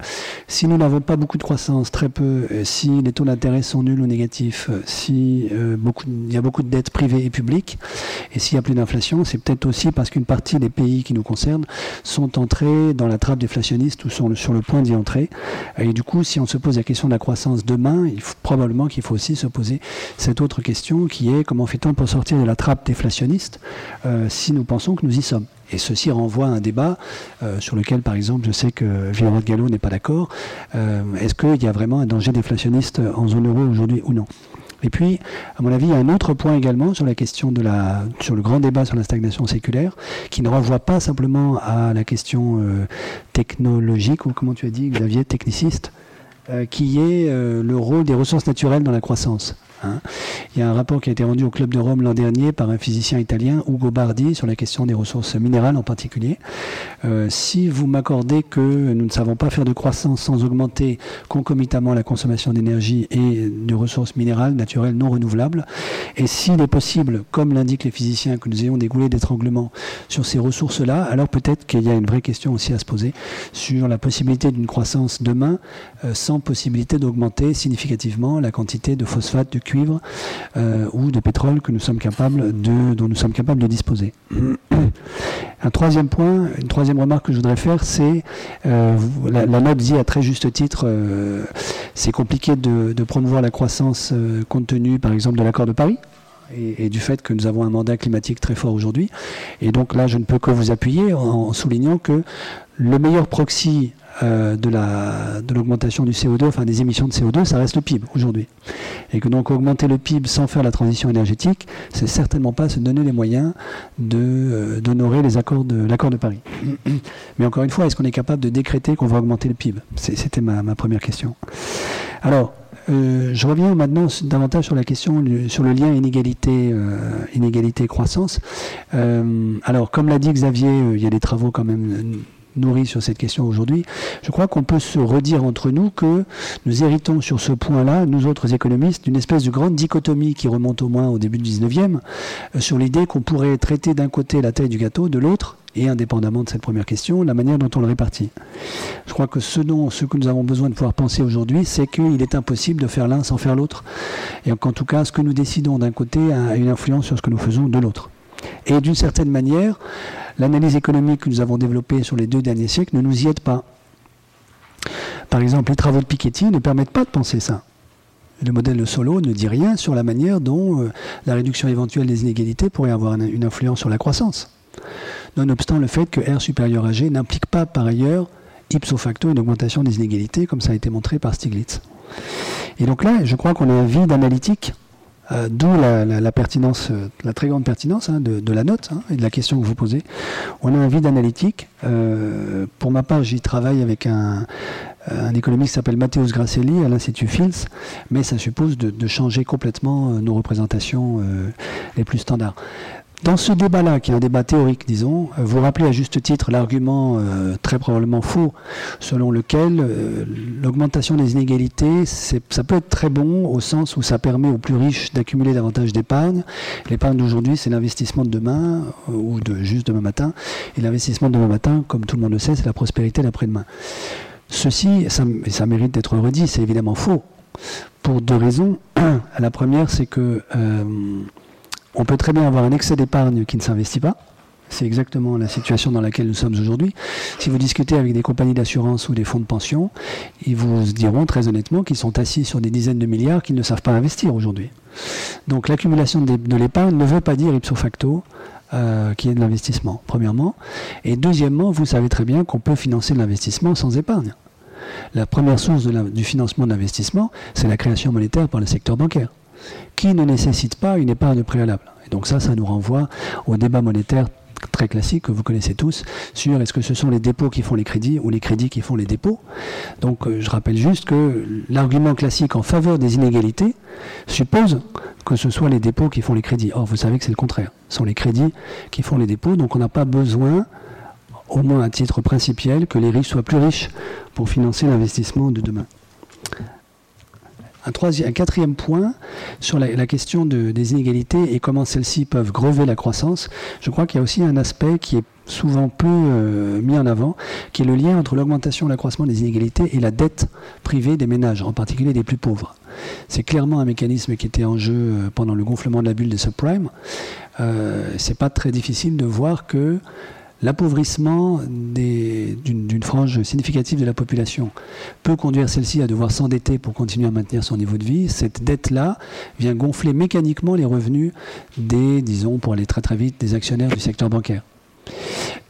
si nous n'avons pas beaucoup de croissance, très peu, euh, si les taux d'intérêt sont nuls ou négatifs, euh, si y a beaucoup de dettes privées et publiques, et s'il n'y a plus d'inflation, c'est peut-être aussi parce qu'une partie des pays qui nous concernent sont entrés dans la trappe déflationniste ou sont sur le point d'y entrer. Et du coup, si on se pose la question de la croissance demain, il faut, probablement qu'il faut aussi se poser cette autre question qui est comment fait-on pour sortir de la trappe déflationniste si nous pensons que nous y sommes et ceci renvoie à un débat euh, sur lequel, par exemple, je sais que de Gallo n'est pas d'accord. Euh, est-ce qu'il y a vraiment un danger déflationniste en zone euro aujourd'hui ou non? Et puis, à mon avis, il y a un autre point également sur la question de la, sur le grand débat sur la stagnation séculaire, qui ne renvoie pas simplement à la question euh, technologique, ou comment tu as dit, Xavier, techniciste, qui est le rôle des ressources naturelles dans la croissance. Hein. Il y a un rapport qui a été rendu au Club de Rome l'an dernier par un physicien italien, Ugo Bardi, sur la question des ressources minérales en particulier. Euh, si vous m'accordez que nous ne savons pas faire de croissance sans augmenter concomitamment la consommation d'énergie et de ressources minérales naturelles non renouvelables, et s'il est possible, comme l'indiquent les physiciens, que nous ayons des goulets d'étranglement sur ces ressources-là, alors peut-être qu'il y a une vraie question aussi à se poser sur la possibilité d'une croissance demain euh, sans possibilité d'augmenter significativement la quantité de phosphate, de cuivre euh, ou de pétrole que nous sommes capables de, dont nous sommes capables de disposer. Un troisième point, une troisième remarque que je voudrais faire, c'est euh, la, note dit à très juste titre, euh, c'est compliqué de, promouvoir la croissance compte tenu, par exemple, de l'accord de Paris. et, du fait que nous avons un mandat climatique très fort aujourd'hui. Et donc là, je ne peux que vous appuyer en soulignant que le meilleur proxy euh, de l'augmentation du CO2, enfin des émissions de CO2, ça reste le PIB aujourd'hui. Et que donc augmenter le PIB sans faire la transition énergétique, c'est certainement pas se donner les moyens euh, d'honorer les accords de l'accord de Paris. Mais encore une fois, est-ce qu'on est capable de décréter qu'on va augmenter le PIB C'était ma, première question. Alors, euh, je reviens maintenant davantage sur la question sur le lien inégalité, inégalité croissance. alors, comme l'a dit Xavier, il y a des travaux quand même nourri sur cette question aujourd'hui, je crois qu'on peut se redire entre nous que nous héritons sur ce point-là, nous autres économistes, d'une espèce de grande dichotomie qui remonte au moins au début du 19e, euh, sur l'idée qu'on pourrait traiter d'un côté la taille du gâteau, de l'autre, et indépendamment de cette première question, la manière dont on le répartit. Je crois que ce, dont, ce que nous avons besoin de pouvoir penser aujourd'hui, c'est qu'il est impossible de faire l'un sans faire l'autre, et qu'en tout cas, ce que nous décidons d'un côté a une influence sur ce que nous faisons de l'autre. Et d'une certaine manière, l'analyse économique que nous avons développée sur les deux derniers siècles ne nous y aide pas. Par exemple, les travaux de Piketty ne permettent pas de penser ça. Le modèle de Solo ne dit rien sur la manière dont euh, la réduction éventuelle des inégalités pourrait avoir une, influence sur la croissance. Nonobstant le fait que R supérieur à G n'implique pas par ailleurs ipso facto une augmentation des inégalités, comme ça a été montré par Stiglitz. Et donc là, je crois qu'on a un vide analytique euh, d'où la, pertinence, euh, la très grande pertinence hein, de, la note hein, et de la question que vous posez. On a un vide analytique. Euh, pour ma part, j'y travaille avec un, économiste qui s'appelle Matthäus Grasselli à l'Institut Fields, mais ça suppose de changer complètement nos représentations les plus standards. Dans ce débat-là, qui est un débat théorique, disons, euh, vous rappelez à juste titre l'argument euh, très probablement faux, selon lequel euh, l'augmentation des inégalités, ça peut être très bon au sens où ça permet aux plus riches d'accumuler davantage d'épargne. L'épargne d'aujourd'hui, c'est l'investissement de demain, ou de juste demain matin. Et l'investissement de demain matin, comme tout le monde le sait, c'est la prospérité d'après-demain. Ceci, ça, ça mérite d'être redit, c'est évidemment faux. Pour deux raisons. La première, c'est que on peut très bien avoir un excès d'épargne qui ne s'investit pas. C'est exactement la situation dans laquelle nous sommes aujourd'hui. Si vous discutez avec des compagnies d'assurance ou des fonds de pension, ils vous diront très honnêtement qu'ils sont assis sur des dizaines de milliards qu'ils ne savent pas investir aujourd'hui. Donc l'accumulation de, l'épargne ne veut pas dire ipso facto euh, qu'il y ait de l'investissement, premièrement. Et deuxièmement, vous savez très bien qu'on peut financer l'investissement sans épargne. La première source du financement de l'investissement, c'est la création monétaire par le secteur bancaire qui ne nécessite pas une épargne préalable. Et donc ça, ça nous renvoie au débat monétaire très classique que vous connaissez tous sur est-ce que ce sont les dépôts qui font les crédits ou les crédits qui font les dépôts. Donc euh, je rappelle juste que l'argument classique en faveur des inégalités suppose que ce soit les dépôts qui font les crédits. Or vous savez que c'est le contraire. Ce sont les crédits qui font les dépôts. Donc on n'a pas besoin, au moins à titre principiel, que les riches soient plus riches pour financer l'investissement de demain. Un, troisième, un quatrième point sur la, question des inégalités et comment celles-ci peuvent grever la croissance, je crois qu'il y a aussi un aspect qui est souvent peu mis en avant, qui est le lien entre l'augmentation et l'accroissement des inégalités et la dette privée des ménages, en particulier des plus pauvres. C'est clairement un mécanisme qui était en jeu euh, pendant le gonflement de la bulle des subprimes. Euh, c'est pas très difficile de voir que L'appauvrissement d'une frange significative de la population peut conduire celle-ci à devoir s'endetter pour continuer à maintenir son niveau de vie. Cette dette-là vient gonfler mécaniquement les revenus des, disons, pour aller très très vite, des actionnaires du secteur bancaire.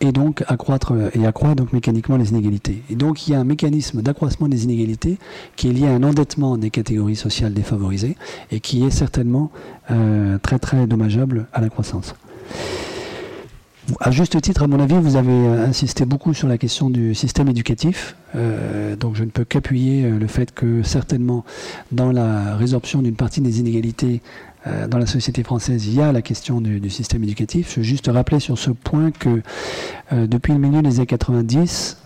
Et donc accroître et accroître donc mécaniquement les inégalités. Et donc il y a un mécanisme d'accroissement des inégalités qui est lié à un endettement des catégories sociales défavorisées et qui est certainement euh, très très dommageable à la croissance. À juste titre, à mon avis, vous avez euh, insisté beaucoup sur la question du système éducatif. Euh, donc je ne peux qu'appuyer euh, le fait que certainement dans la résorption d'une partie des inégalités dans la société française, il y a la question du, système éducatif. Je veux juste rappeler sur ce point que depuis le milieu des années 90,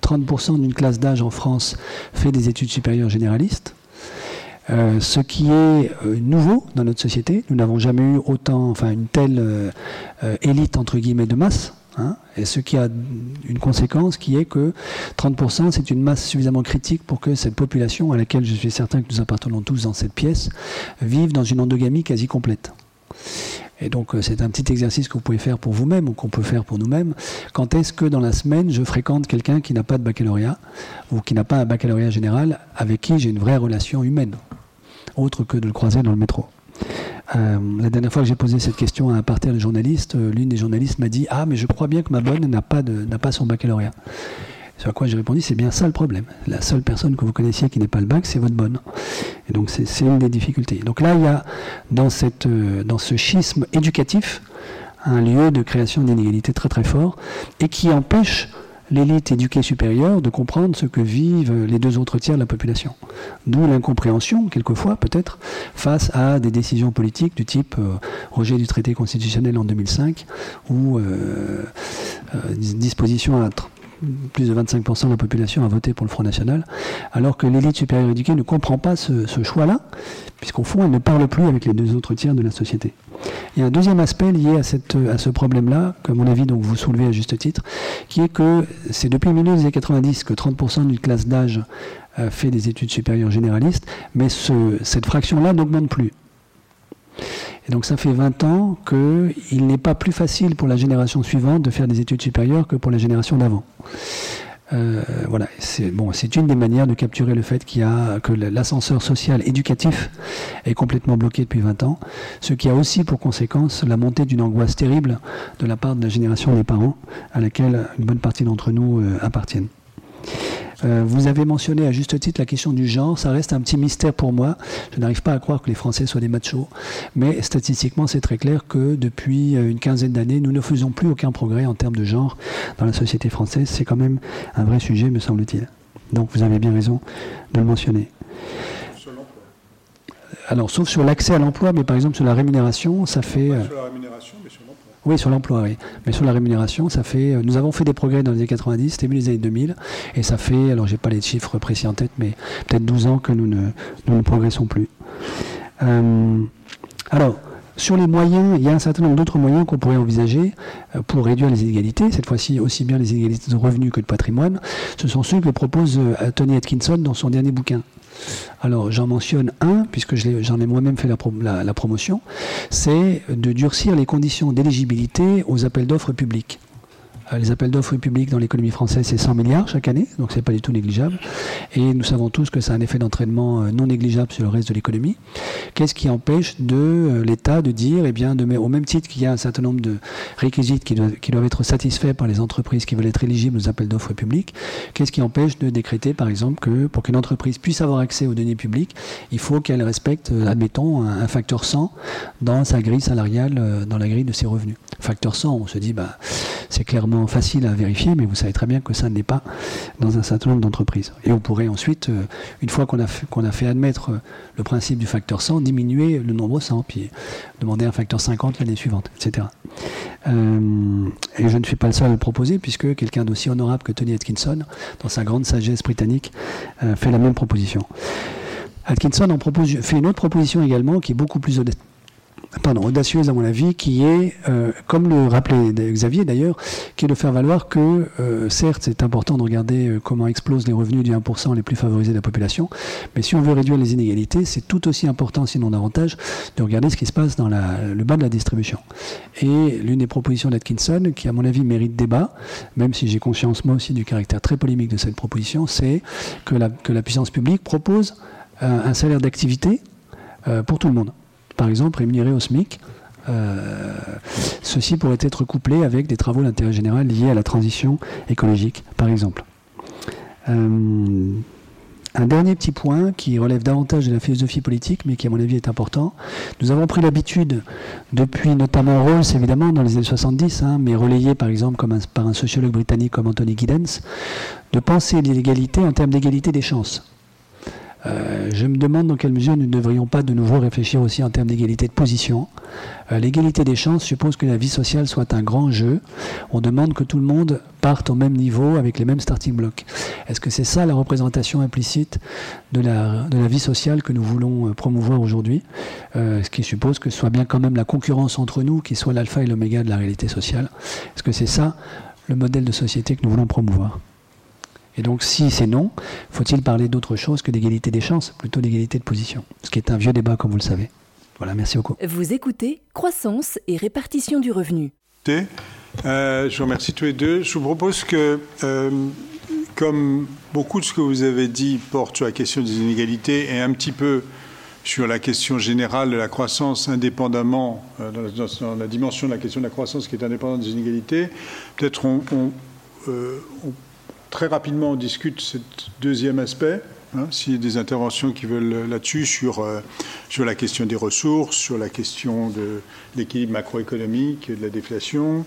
30% d'une classe d'âge en France fait des études supérieures généralistes. Euh, ce qui est euh, nouveau dans notre société. Nous n'avons jamais eu autant, enfin une telle euh, élite entre guillemets de masse. Hein, et ce qui a une conséquence qui est que 30% c'est une masse suffisamment critique pour que cette population, à laquelle je suis certain que nous appartenons tous dans cette pièce, vive dans une endogamie quasi complète. Et donc c'est un petit exercice que vous pouvez faire pour vous-même ou qu'on peut faire pour nous-mêmes. Quand est-ce que dans la semaine je fréquente quelqu'un qui n'a pas de baccalauréat ou qui n'a pas un baccalauréat général avec qui j'ai une vraie relation humaine? Autre que de le croiser dans le métro. Euh, la dernière fois que j'ai posé cette question à un parterre de journalistes, euh, l'une des journalistes m'a dit Ah, mais je crois bien que ma bonne n'a pas, pas son baccalauréat. Sur quoi j'ai répondu C'est bien ça le problème. La seule personne que vous connaissiez qui n'est pas le bac, c'est votre bonne. Et donc c'est, une des difficultés. Donc là, il y a dans, cette, euh, dans ce schisme éducatif un lieu de création d'inégalités très très fort et qui empêche l'élite éduquée supérieure de comprendre ce que vivent les deux autres tiers de la population. D'où l'incompréhension, quelquefois peut-être, face à des décisions politiques du type euh, rejet du traité constitutionnel en 2005 ou euh, euh, disposition à plus de 25% de la population a voté pour le Front National, alors que l'élite supérieure éduquée ne comprend pas ce, choix-là, puisqu'au fond, elle ne parle plus avec les deux autres tiers de la société. Il y a un deuxième aspect lié à, ce problème-là, que mon avis vous soulevez à juste titre, qui est que c'est depuis le années 90 que 30% d'une classe d'âge euh, fait des études supérieures généralistes, mais ce, cette fraction-là n'augmente plus. Et donc ça fait 20 ans qu'il n'est pas plus facile pour la génération suivante de faire des études supérieures que pour la génération d'avant. Euh, voilà, c'est bon, une des manières de capturer le fait qu'il y a que l'ascenseur social éducatif est complètement bloqué depuis 20 ans, ce qui a aussi pour conséquence la montée d'une angoisse terrible de la part de la génération des parents, à laquelle une bonne partie d'entre nous euh, appartiennent. Euh, vous avez mentionné à juste titre la question du genre. Ça reste un petit mystère pour moi. Je n'arrive pas à croire que les Français soient des machos. Mais statistiquement, c'est très clair que depuis euh, une quinzaine d'années, nous ne faisons plus aucun progrès en termes de genre dans la société française. C'est quand même un vrai sujet, me semble-t-il. Donc vous avez bien raison de le mentionner. Alors, sauf sur l'accès à l'emploi, mais par exemple sur la rémunération, ça fait. Sur la rémunération, mais oui, sur l'emploi, oui. Mais sur la rémunération, ça fait. Euh, nous avons fait des progrès dans les années 90, début des années 2000, et ça fait, alors j'ai pas les chiffres précis en tête, mais peut-être 12 ans que nous ne, progressons plus. Euh, alors, sur les moyens, il y a un certain nombre d'autres moyens qu'on pourrait envisager euh, pour réduire les inégalités, cette fois-ci aussi bien les inégalités de revenus que de patrimoine. Ce sont ceux que propose Tony Atkinson dans son dernier bouquin. Alors j'en mentionne un, puisque j'en ai, moi-même fait la promotion, c'est de durcir les conditions d'éligibilité aux appels d'offres publics. Euh, les appels d'offres publics dans l'économie française, c'est 100 milliards chaque année, donc c'est pas du tout négligeable. Et nous savons tous que ça a un effet d'entraînement euh, non négligeable sur le reste de l'économie. Qu'est-ce qui empêche de euh, l'État de dire, eh bien, au même titre qu'il y a un certain nombre de réquisites qui doivent, qui doivent être satisfaits par les entreprises qui veulent être éligibles aux appels d'offres publics, qu'est-ce qui empêche de décréter, par exemple, que pour qu'une entreprise puisse avoir accès aux données publiques, il faut qu'elle respecte, admettons, un, facteur 100 dans sa grille salariale, dans la grille de ses revenus. Facteur 100, on se dit, bah, c'est clairement facile à vérifier, mais vous savez très bien que ça n'est pas dans un certain nombre d'entreprises. Et on pourrait ensuite, euh, une fois qu'on a, fait, a fait admettre euh, le principe du facteur 100, diminuer le nombre 100, puis demander un facteur 50 l'année suivante, etc. Euh, et je ne suis pas le seul à le proposer, puisque quelqu'un d'aussi honorable que Tony Atkinson, dans sa grande sagesse britannique, fait la même proposition. Atkinson en propose, fait une autre proposition également qui est beaucoup plus pardon, audacieuse à mon avis, qui est, euh, comme le rappelait Xavier d'ailleurs, qui est de faire valoir que, euh, certes, c'est important de regarder euh, comment explosent les revenus du 1% les plus favorisés de la population, mais si on veut réduire les inégalités, c'est tout aussi important, sinon davantage, de regarder ce qui se passe dans le bas de la distribution. Et l'une des propositions d'Atkinson, qui à mon avis mérite débat, même si j'ai conscience moi aussi du caractère très polémique de cette proposition, c'est que la, que la puissance publique propose un salaire d'activité pour tout le monde par exemple, rémunérés au SMIC. Euh, ceci pourrait être couplé avec des travaux d'intérêt général liés à la transition écologique, par exemple. Euh, un dernier petit point qui relève davantage de la philosophie politique, mais qui à mon avis est important. Nous avons pris l'habitude, depuis notamment Rawls évidemment dans les années 70, hein, mais relayé par exemple par un sociologue britannique comme Anthony Giddens, de penser l'égalité en termes d'égalité des chances. Euh, je me demande dans quelle mesure nous ne devrions pas de nouveau réfléchir aussi en termes d'égalité de position. Euh, l'égalité des chances suppose que la vie sociale soit un grand jeu. On demande que tout le monde parte au même niveau avec les mêmes starting blocks. Est-ce que c'est ça la représentation implicite de la, vie sociale que nous voulons euh, promouvoir aujourd'hui? Ce qui suppose que ce soit bien quand même la concurrence entre nous qui soit l'alpha et l'oméga de la réalité sociale. Est-ce que c'est ça le modèle de société que nous voulons promouvoir? Et donc, si c'est non, faut-il parler d'autre chose que d'égalité des chances, plutôt d'égalité de position Ce qui est un vieux débat, comme vous le savez. Voilà, merci beaucoup. Vous écoutez Croissance et répartition du revenu. Euh, je vous remercie tous les deux. Je vous propose que, euh, comme beaucoup de ce que vous avez dit porte sur la question des inégalités et un petit peu sur la question générale de la croissance indépendamment, dans, la dimension de la question de la croissance qui est indépendante des inégalités. Peut-être on, très rapidement on discute ce deuxième aspect. Hein, S'il y a des interventions qui veulent là-dessus, sur, sur la question des ressources, sur la question de l'équilibre macroéconomique, de la déflation,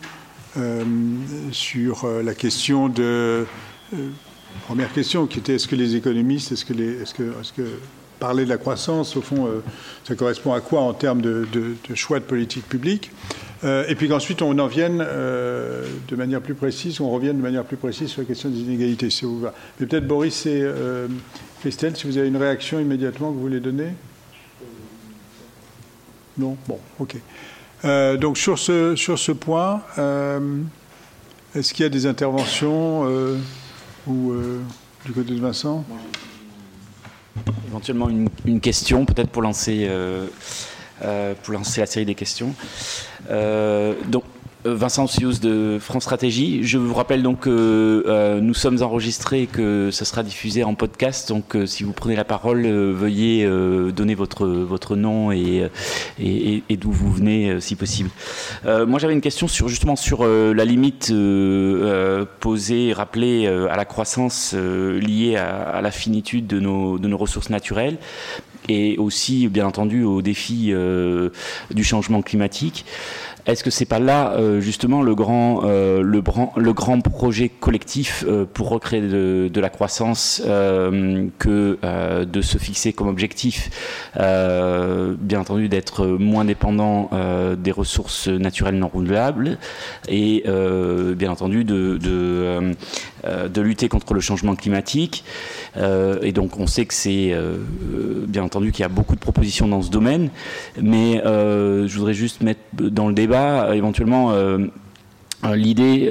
sur la question de première question qui était est-ce que les économistes, est-ce que, les, est-ce que, est-ce que parler de la croissance, au fond, euh, ça correspond à quoi en termes de, choix de politique publique? Euh, Et puis qu'ensuite on en vienne euh, de manière plus précise, on revienne de manière plus précise sur la question des inégalités, si vous va. Mais peut-être Boris et Christelle, si vous avez une réaction immédiatement que vous voulez donner? Non? Bon, ok. donc sur ce, sur ce point, est-ce qu'il y a des interventions ou euh, du côté de Vincent? Éventuellement une, question, peut-être pour lancer, euh, euh, pour lancer la série des questions. donc, euh, Vincent Sius de France Stratégie. Je vous rappelle donc que euh, nous sommes enregistrés, que ça sera diffusé en podcast. Donc, euh, si vous prenez la parole, veuillez donner votre votre nom et et, d'où vous venez, si possible. moi, j'avais une question sur justement sur la limite posée, et rappelée à la croissance liée à, la finitude de nos de nos ressources naturelles et aussi, bien entendu, au défi du changement climatique. Est-ce que c'est pas là euh, justement le grand, euh, le, grand projet collectif euh, pour recréer de, la croissance que de se fixer comme objectif, bien entendu, d'être moins dépendant des ressources naturelles non renouvelables et bien entendu de, de, lutter contre le changement climatique. et donc on sait que c'est bien entendu qu'il y a beaucoup de propositions dans ce domaine, mais je voudrais juste mettre dans le débat euh, éventuellement euh, euh, l'idée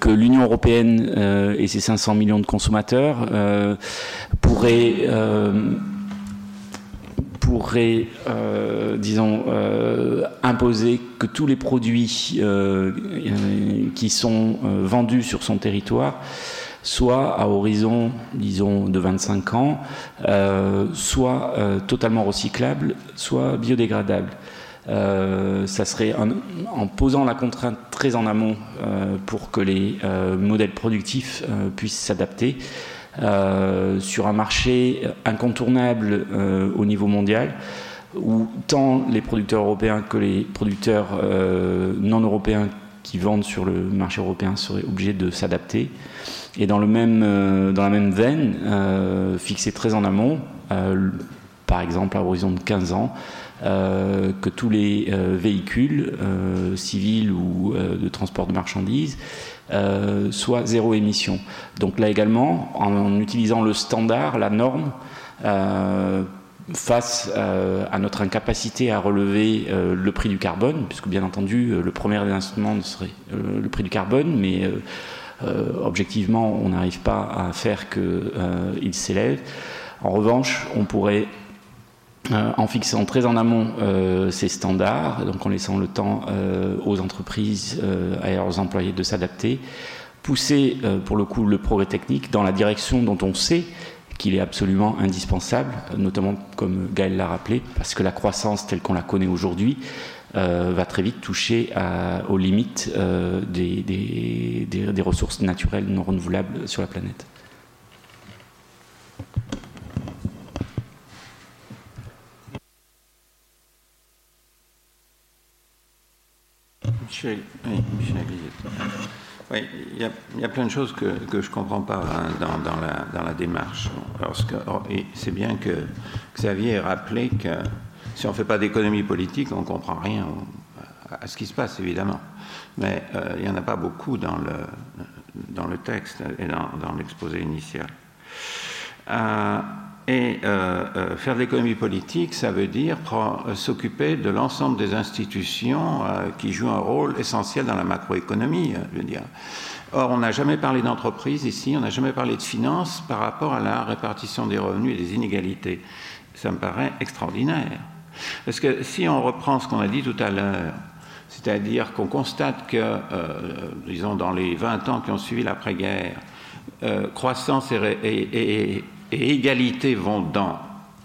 que l'Union européenne et ses 500 millions de consommateurs pourraient pourrait, disons, imposer que tous les produits qui sont vendus sur son territoire soient à horizon, disons, de 25 ans, soit totalement recyclables, soit biodégradables. Euh, ça serait en posant la contrainte très en amont euh, pour que les euh, modèles productifs puissent s'adapter sur un marché incontournable au niveau mondial où tant les producteurs européens que les producteurs non européens qui vendent sur le marché européen seraient obligés de s'adapter. Et dans, le même, dans la même veine, fixer très en amont, par exemple à horizon de 15 ans, euh, que tous les euh, véhicules euh, civils ou de transport de marchandises soient zéro émission. Donc là également, en, utilisant le standard, la norme, face à notre incapacité à relever le prix du carbone, puisque bien entendu le premier instrument serait le prix du carbone, mais objectivement on n'arrive pas à faire qu'il s'élève. En revanche, on pourrait euh, en fixant très en amont euh, ces standards, donc en laissant le temps euh, aux entreprises et à leurs employés de s'adapter, pousser pour le coup le progrès technique dans la direction dont on sait qu'il est absolument indispensable, notamment comme Gaël l'a rappelé, parce que la croissance telle qu'on la connaît aujourd'hui va très vite toucher aux limites des ressources naturelles non renouvelables sur la planète. Oui, Oui, il y, a, plein de choses que, je ne comprends pas hein, dans, la, démarche. C'est bien que Xavier ait rappelé que si on ne fait pas d'économie politique, on ne comprend rien à ce qui se passe, évidemment. Mais euh, il n'y en a pas beaucoup dans le, dans le texte et dans, l'exposé initial. Euh, et euh, euh, faire de l'économie politique, ça veut dire euh, s'occuper de l'ensemble des institutions qui jouent un rôle essentiel dans la macroéconomie. Veux dire. Or, on n'a jamais parlé d'entreprise ici, on n'a jamais parlé de finances par rapport à la répartition des revenus et des inégalités. Ça me paraît extraordinaire. Parce que si on reprend ce qu'on a dit tout à l'heure, c'est-à-dire qu'on constate que, disons, dans les 20 ans qui ont suivi l'après-guerre, croissance et égalité vont dans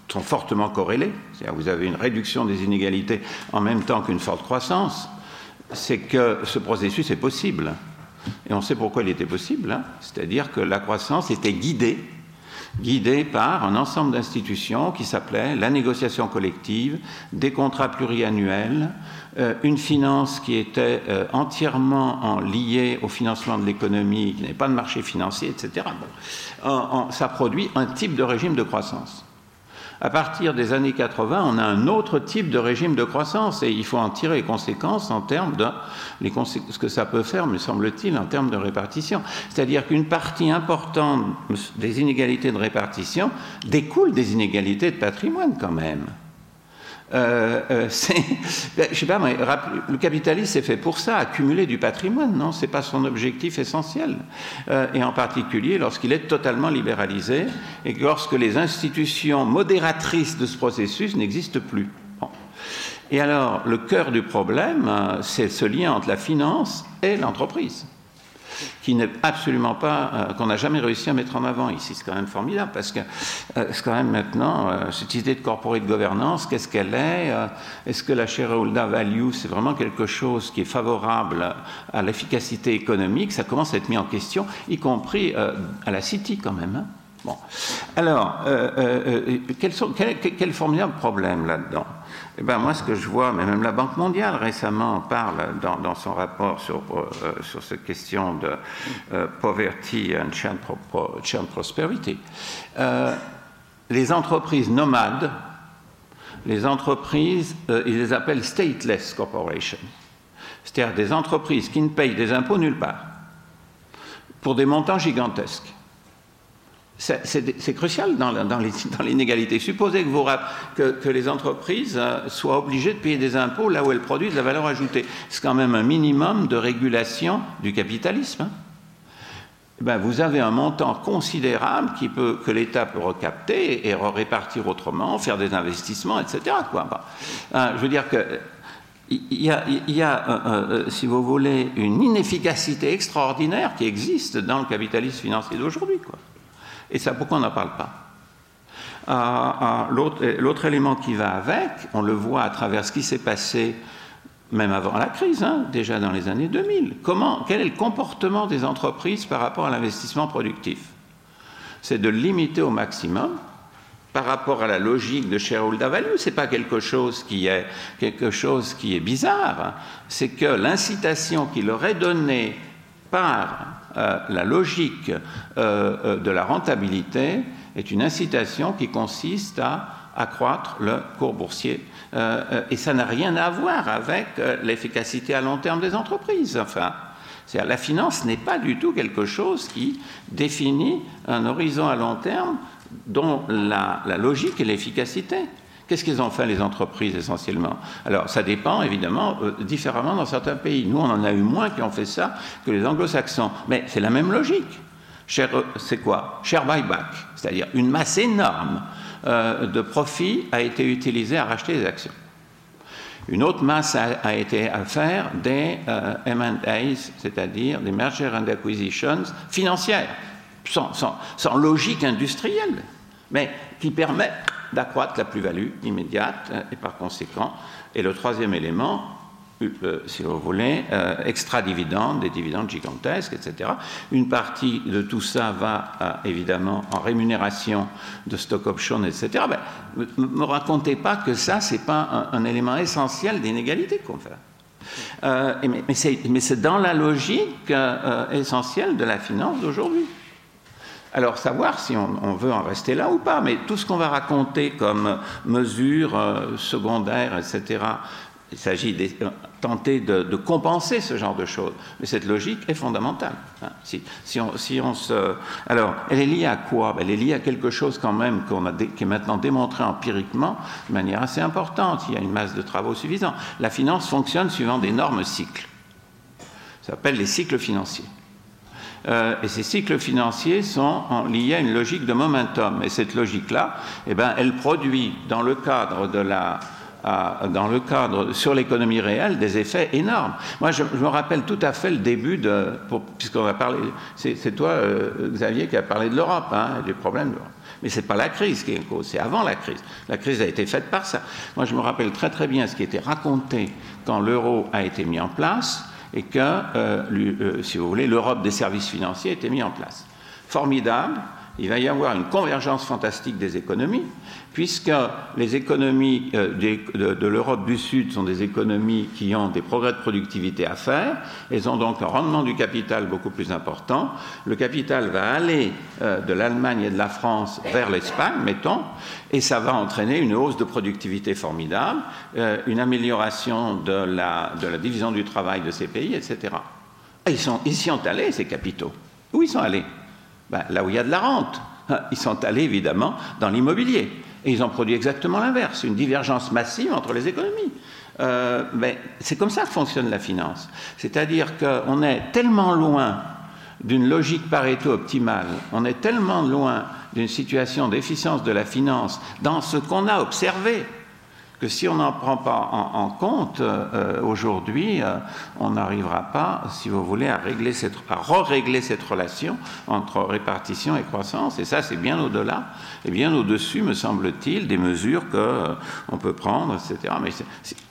sont fortement corrélés, c'est-à-dire vous avez une réduction des inégalités en même temps qu'une forte croissance, c'est que ce processus est possible. Et on sait pourquoi il était possible, hein. c'est-à-dire que la croissance était guidée guidée par un ensemble d'institutions qui s'appelait la négociation collective, des contrats pluriannuels, euh, une finance qui était euh, entièrement liée au financement de l'économie, qui n'avait pas de marché financier, etc. ça produit un type de régime de croissance. À partir des années 80, on a un autre type de régime de croissance et il faut en tirer les conséquences en termes de ce que ça peut faire, me semble-t-il, en termes de répartition. C'est-à-dire qu'une partie importante des inégalités de répartition découle des inégalités de patrimoine quand même. Euh, euh, ben, le capitalisme est fait pour ça, accumuler du patrimoine, non? C'est pas son objectif essentiel. Euh, et en particulier lorsqu'il est totalement libéralisé et lorsque les institutions modératrices de ce processus n'existent plus. Et alors, le cœur du problème, c'est ce lien entre la finance et l'entreprise qui n'est absolument pas, euh, qu'on n'a jamais réussi à mettre en avant ici. C'est quand même formidable parce que euh, c'est quand même maintenant, euh, cette idée de corporate gouvernance, qu'est-ce qu'elle est, Est-ce que la shareholder value, c'est vraiment quelque chose qui est favorable à l'efficacité économique? Ça commence à être mis en question, y compris à la City quand même. Hein. bon. Alors, quels sont, quel, quel formidable problème là-dedans? Eh ben, moi, ce que je vois, mais même la Banque mondiale récemment parle dans, son rapport sur, euh, sur cette question de euh, poverty and child, prosperity, euh, les entreprises nomades, les entreprises, ils les appellent stateless corporations, c'est-à-dire des entreprises qui ne payent des impôts nulle part, pour des montants gigantesques. C'est crucial dans, l'inégalité. Supposez que, les entreprises euh, soient obligées de payer des impôts là où elles produisent de la valeur ajoutée. C'est quand même un minimum de régulation du capitalisme. Hein. Eh ben, vous avez un montant considérable qui peut, que l'État peut recapter et répartir autrement, faire des investissements, etc. Quoi. Hein, je veux dire que il y a, il y a euh, euh, si vous voulez, une inefficacité extraordinaire qui existe dans le capitalisme financier d'aujourd'hui. Et ça, pourquoi on n'en parle pas? Ah, ah, L'autre élément qui va avec, on le voit à travers ce qui s'est passé même avant la crise, hein, déjà dans les années 2000. Comment, quel est le comportement des entreprises par rapport à l'investissement productif? C'est de limiter au maximum par rapport à la logique de shareholder value, ce n'est pas quelque chose qui est, quelque chose qui est bizarre, hein. c'est que l'incitation qui leur est donnée par euh, la logique euh, euh, de la rentabilité est une incitation qui consiste à accroître le cours boursier. et ça n'a rien à voir avec l'efficacité à long terme des entreprises. Enfin, la finance n'est pas du tout quelque chose qui définit un horizon à long terme dont la, la logique est l'efficacité. Qu'est-ce qu'ils ont fait les entreprises essentiellement? Alors ça dépend évidemment euh, différemment dans certains pays. Nous on en a eu moins qui ont fait ça que les anglo-saxons. Mais c'est la même logique. Euh, c'est quoi? Share buyback, c'est-à-dire une masse énorme euh, de profits a été utilisée à racheter des actions. Une autre masse a, été à faire des M&As, c'est-à-dire des mergers and acquisitions financières, sans, sans logique industrielle, mais qui permettent d'accroître la plus-value immédiate euh, et par conséquent. Et le troisième élément, euh, si vous voulez, euh, extra-dividendes, des dividendes gigantesques, etc. Une partie de tout ça va évidemment en rémunération de stock options, etc. Ben, ne me racontez pas que ça, ce n'est pas un, élément essentiel d'inégalité qu'on fait. mais c'est dans la logique essentielle de la finance d'aujourd'hui. Alors savoir si on, veut en rester là ou pas, mais tout ce qu'on va raconter comme mesures euh, secondaires, etc., il s'agit de tenter de, compenser ce genre de choses. Mais cette logique est fondamentale. Hein. Si, on, se... Alors, elle est liée à quoi? Ben, Elle est liée à quelque chose quand même a qui est maintenant démontré empiriquement de manière assez importante. Il y a une masse de travaux suffisants. La finance fonctionne suivant d'énormes cycles. Ça s'appelle les cycles financiers. Euh, et ces cycles financiers sont liés à une logique de momentum. Et cette logique-là, eh ben, elle produit dans le cadre de la dans le cadre sur l'économie réelle des effets énormes. Moi, je, me rappelle tout à fait le début de, puisqu'on a parlé, c'est toi, euh, Xavier, qui a parlé de l'Europe, hein, des problèmes. Mais ce n'est pas la crise qui est cause, c'est avant la crise. La crise a été faite par ça. Moi, je me rappelle très très bien ce qui était raconté quand l'euro a été mis en place et que, euh, euh, si vous voulez, l'Europe des services financiers a été mis en place. Formidable, il va y avoir une convergence fantastique des économies, puisque les économies euh, de, l'Europe du Sud sont des économies qui ont des progrès de productivité à faire, elles ont donc un rendement du capital beaucoup plus important. Le capital va aller euh, de l'Allemagne et de la France vers l'Espagne, mettons, et ça va entraîner une hausse de productivité formidable, euh, une amélioration de la, division du travail de ces pays, etc. ils, sont, ils y sont allés, ces capitaux. Où ils sont allés? Ben, Là où il y a de la rente. Ils sont allés évidemment dans l'immobilier. Et ils ont produit exactement l'inverse, une divergence massive entre les économies. Euh, ben, c'est comme ça que fonctionne la finance. C'est-à-dire qu'on est tellement loin d'une logique Pareto optimale, on est tellement loin d'une situation d'efficience de la finance dans ce qu'on a observé que si on n'en prend pas en, compte euh, aujourd'hui, euh, on n'arrivera pas, si vous voulez, à, régler cette, à re-régler cette relation entre répartition et croissance. Et ça, c'est bien au-delà et bien au-dessus, me semble-t-il, des mesures qu'on euh, peut prendre, etc. Mais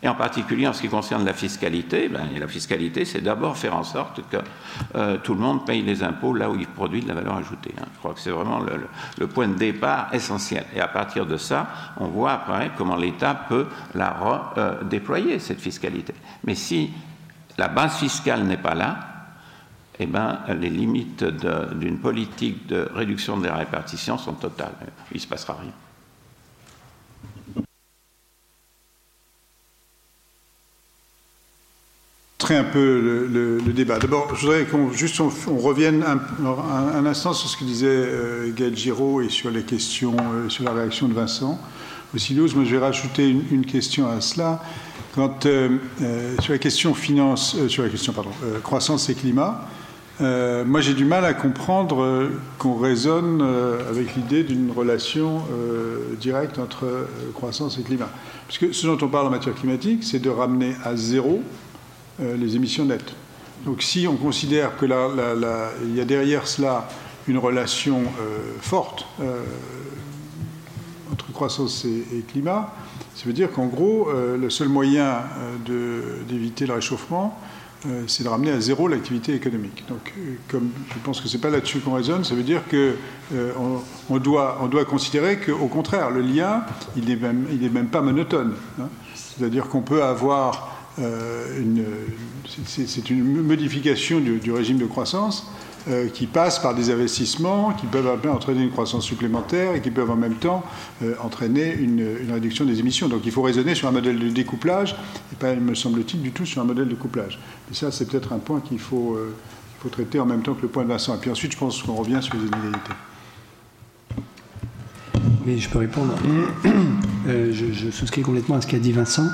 et en particulier en ce qui concerne la fiscalité, ben, la fiscalité, c'est d'abord faire en sorte que tout le monde paye les impôts là où il produit de la valeur ajoutée. Hein. Je crois que c'est vraiment le point de départ essentiel. Et à partir de ça, on voit après comment l'État peut la redéployer, cette fiscalité. Mais si la base fiscale n'est pas là, eh ben, les limites d'une politique de réduction des répartitions sont totales. Il ne se passera rien. un peu le, débat. D'abord, je voudrais qu'on revienne un, instant sur ce que disait euh, Gaël Giraud et sur les questions, euh, sur la réaction de Vincent. Moi, je vais rajouter une, question à cela. Quand, euh, euh, sur la question finance, euh, sur la question pardon, croissance et climat, moi j'ai du mal à comprendre qu'on raisonne avec l'idée d'une relation directe entre croissance et climat. Parce que ce dont on parle en matière climatique, c'est de ramener à zéro les émissions nettes. Donc si on considère que il y a derrière cela une relation forte entre croissance et, climat, ça veut dire qu'en gros, euh, le seul moyen euh, d'éviter le réchauffement, euh, c'est de ramener à zéro l'activité économique. Donc, comme je pense que ce n'est pas là-dessus qu'on raisonne, ça veut dire qu'on on doit, on doit considérer qu'au contraire, le lien, il n'est même, même pas monotone. Hein. C'est-à-dire qu'on peut avoir une. C'est une modification du, régime de croissance euh, qui passent par des investissements qui peuvent entraîner une croissance supplémentaire et qui peuvent en même temps euh, entraîner une, réduction des émissions. Donc il faut raisonner sur un modèle de découplage et pas, me semble-t-il, du tout sur un modèle de couplage. Et ça, c'est peut-être un point qu'il faut, euh, faut, traiter en même temps que le point de Vincent. Et puis ensuite, je pense qu'on revient sur les inégalités. Oui, je peux répondre. je, je, souscris complètement à ce qu'a dit Vincent.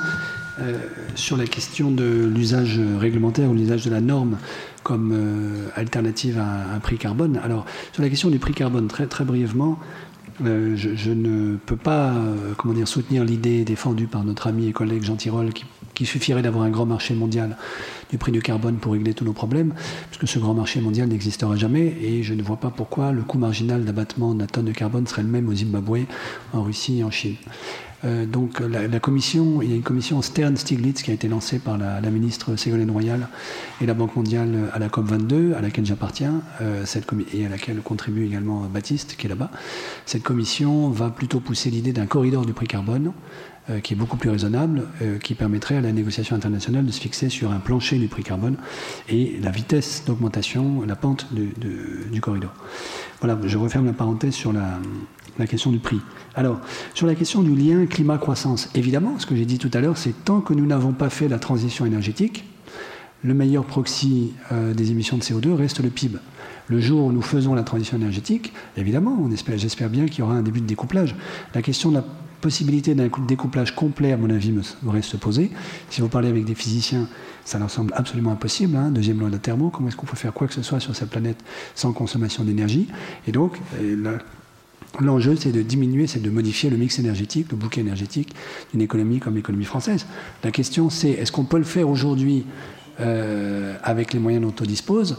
Sur la question de l'usage réglementaire ou l'usage de la norme comme euh, alternative à un prix carbone. Alors, sur la question du prix carbone, très, très brièvement, euh, je, ne peux pas euh, comment dire, soutenir l'idée défendue par notre ami et collègue Jean Tirole qu'il suffirait d'avoir un grand marché mondial du prix du carbone pour régler tous nos problèmes, puisque ce grand marché mondial n'existera jamais et je ne vois pas pourquoi le coût marginal d'abattement de la tonne de carbone serait le même au Zimbabwe, en Russie et en Chine. Euh, donc la, commission, il y a une commission Stern-Stiglitz qui a été lancée par la, ministre Ségolène Royal et la Banque mondiale à la COP22, à laquelle j'appartiens, euh, et à laquelle contribue également Baptiste, qui est là-bas. Cette commission va plutôt pousser l'idée d'un corridor du prix carbone, euh, qui est beaucoup plus raisonnable, qui permettrait à la négociation internationale de se fixer sur un plancher du prix carbone et la vitesse d'augmentation, la pente du corridor. Voilà, je referme la parenthèse sur la, la question du prix. Alors, sur la question du lien climat-croissance, évidemment, ce que j'ai dit tout à l'heure, c'est tant que nous n'avons pas fait la transition énergétique, le meilleur proxy euh, des émissions de CO2 reste le PIB. Le jour où nous faisons la transition énergétique, évidemment, j'espère bien qu'il y aura un début de découplage. La question de la possibilité d'un découplage complet, à mon avis, me, reste posée. Si vous parlez avec des physiciens, ça leur semble absolument impossible. Hein. Deuxième loi de la thermo, comment est-ce qu'on peut faire quoi que ce soit sur cette planète sans consommation d'énergie? Et donc, euh, L'enjeu, c'est de diminuer, c'est de modifier le mix énergétique, le bouquet énergétique d'une économie comme l'économie française. La question, c'est est-ce qu'on peut le faire aujourd'hui euh, avec les moyens dont on dispose?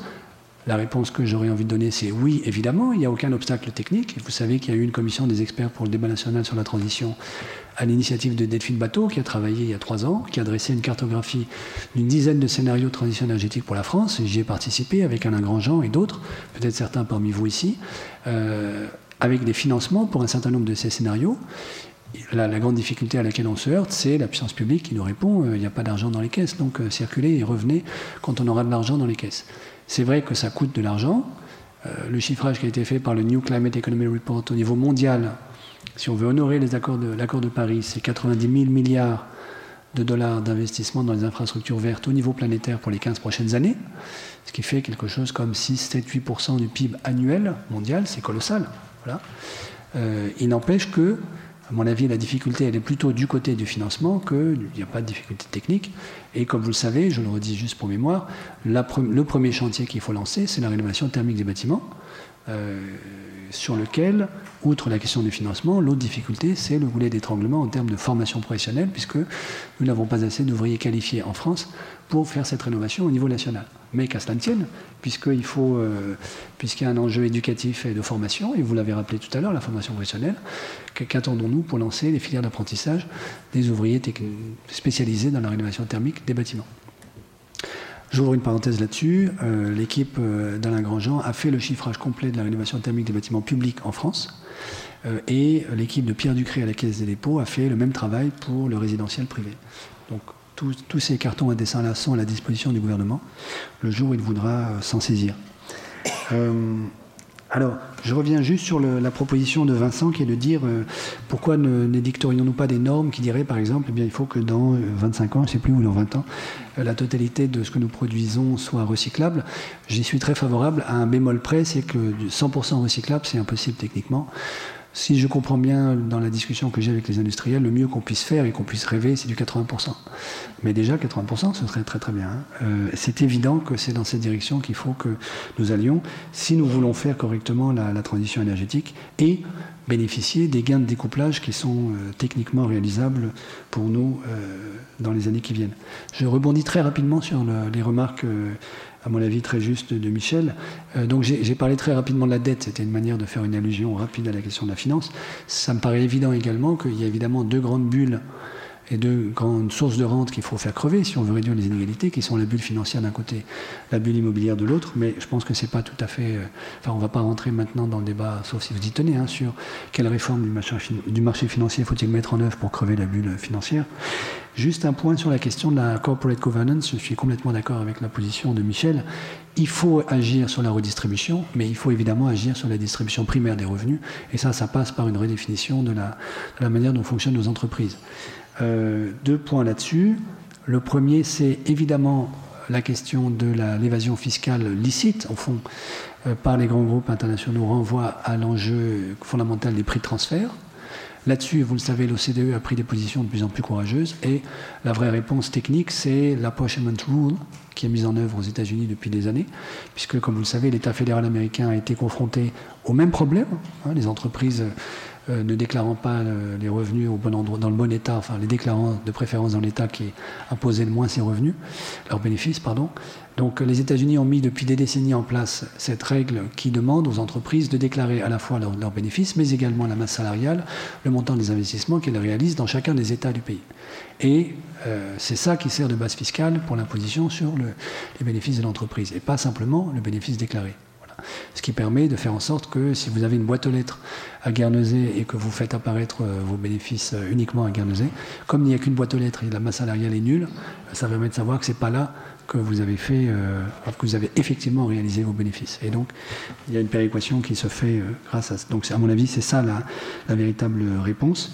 La réponse que j'aurais envie de donner, c'est oui, évidemment, il n'y a aucun obstacle technique. Vous savez qu'il y a eu une commission des experts pour le débat national sur la transition à l'initiative de Delphine Bateau, qui a travaillé il y a trois ans, qui a dressé une cartographie d'une dizaine de scénarios de transition énergétique pour la France. J'y ai participé avec Alain Grandjean et d'autres, peut-être certains parmi vous ici, euh, avec des financements pour un certain nombre de ces scénarios. La, grande difficulté à laquelle on se heurte, c'est la puissance publique qui nous répond euh, il n'y a pas d'argent dans les caisses, donc euh, circulez et revenez quand on aura de l'argent dans les caisses. C'est vrai que ça coûte de l'argent. le chiffrage qui a été fait par le New Climate Economy Report au niveau mondial si on veut honorer les accords de l'accord de Paris, c'est 90 000 milliards de dollars d'investissement dans les infrastructures vertes au niveau planétaire pour les 15 prochaines années, ce qui fait quelque chose comme 6, 7, 8% du PIB annuel mondial, c'est colossal. Euh, il n'empêche que, à mon avis, la difficulté, elle est plutôt du côté du financement qu'il n'y a pas de difficulté technique. Et comme vous le savez, je le redis juste pour mémoire, le premier chantier qu'il faut lancer, c'est la rénovation thermique des bâtiments. Euh, sur lequel, outre la question du financement, l'autre difficulté, c'est le goulet d'étranglement en termes de formation professionnelle, puisque nous n'avons pas assez d'ouvriers qualifiés en France pour faire cette rénovation au niveau national. Mais qu'à cela ne tienne, puisqu'il faut, euh, puisqu'il y a un enjeu éducatif et de formation, et vous l'avez rappelé tout à l'heure, la formation professionnelle, qu'attendons-nous pour lancer les filières d'apprentissage des ouvriers spécialisés dans la rénovation thermique des bâtiments? J'ouvre une parenthèse là-dessus. Euh, l'équipe euh, d'Alain Grandjean a fait le chiffrage complet de la rénovation thermique des bâtiments publics en France. Euh, et l'équipe de Pierre Ducré à la Caisse des dépôts a fait le même travail pour le résidentiel privé. Donc tous ces cartons à dessin-là sont à la disposition du gouvernement le jour où il voudra s'en saisir. Alors, je reviens juste sur la proposition de Vincent qui est de dire euh, pourquoi n'édicterions-nous pas des normes qui diraient, par exemple, eh bien, il faut que dans 25 euh, ans, je ne sais plus, ou dans 20 ans, euh, la totalité de ce que nous produisons soit recyclable. J'y suis très favorable à un bémol près, c'est que 100% recyclable, c'est impossible techniquement si je comprends bien dans la discussion que j'ai avec les industriels, le mieux qu'on puisse faire et qu'on puisse rêver, c'est du 80%. Mais déjà, 80%, ce serait très très bien. Hein. Euh, c'est évident que c'est dans cette direction qu'il faut que nous allions si nous voulons faire correctement la, transition énergétique et bénéficier des gains de découplage qui sont euh, techniquement réalisables pour nous euh, dans les années qui viennent. Je rebondis très rapidement sur les remarques à mon avis très juste de Michel. Euh, donc j'ai parlé très rapidement de la dette, c'était une manière de faire une allusion rapide à la question de la finance. Ça me paraît évident également qu'il y a évidemment deux grandes bulles et deux grandes sources de rente qu'il faut faire crever si on veut réduire les inégalités, qui sont la bulle financière d'un côté, la bulle immobilière de l'autre. Mais je pense que c'est pas tout à fait. Euh, enfin, on va pas rentrer maintenant dans le débat, sauf si vous y tenez, hein, sur quelle réforme du marché, du marché financier faut-il mettre en œuvre pour crever la bulle financière. Juste un point sur la question de la corporate governance. Je suis complètement d'accord avec la position de Michel. Il faut agir sur la redistribution, mais il faut évidemment agir sur la distribution primaire des revenus. Et ça, ça passe par une redéfinition de la, manière dont fonctionnent nos entreprises. Euh, deux points là-dessus. Le premier, c'est évidemment la question de l'évasion fiscale licite, au fond, euh, par les grands groupes internationaux, renvoie à l'enjeu fondamental des prix de transfert. Là-dessus, vous le savez, l'OCDE a pris des positions de plus en plus courageuses et la vraie réponse technique, c'est l'apportionment rule qui est mise en œuvre aux États-Unis depuis des années, puisque, comme vous le savez, l'État fédéral américain a été confronté au même problème. Hein, les entreprises euh, ne déclarant pas euh, les revenus au bon endroit, dans le bon état, enfin les déclarants de préférence dans l'état qui imposait le moins ses revenus, leurs bénéfices, pardon. Donc les États-Unis ont mis depuis des décennies en place cette règle qui demande aux entreprises de déclarer à la fois leurs bénéfices, mais également la masse salariale, le montant des investissements qu'elles réalisent dans chacun des États du pays. Et euh, c'est ça qui sert de base fiscale pour l'imposition sur les bénéfices de l'entreprise, et pas simplement le bénéfice déclaré. Ce qui permet de faire en sorte que si vous avez une boîte aux lettres à Guernesey et que vous faites apparaître euh, vos bénéfices euh, uniquement à Guernesey, comme il n'y a qu'une boîte aux lettres et la masse salariale est nulle, ça permet de savoir que ce n'est pas là que vous avez fait, euh, que vous avez effectivement réalisé vos bénéfices. Et donc, il y a une péréquation qui se fait grâce à ça. Donc, à mon avis, c'est ça la, véritable réponse.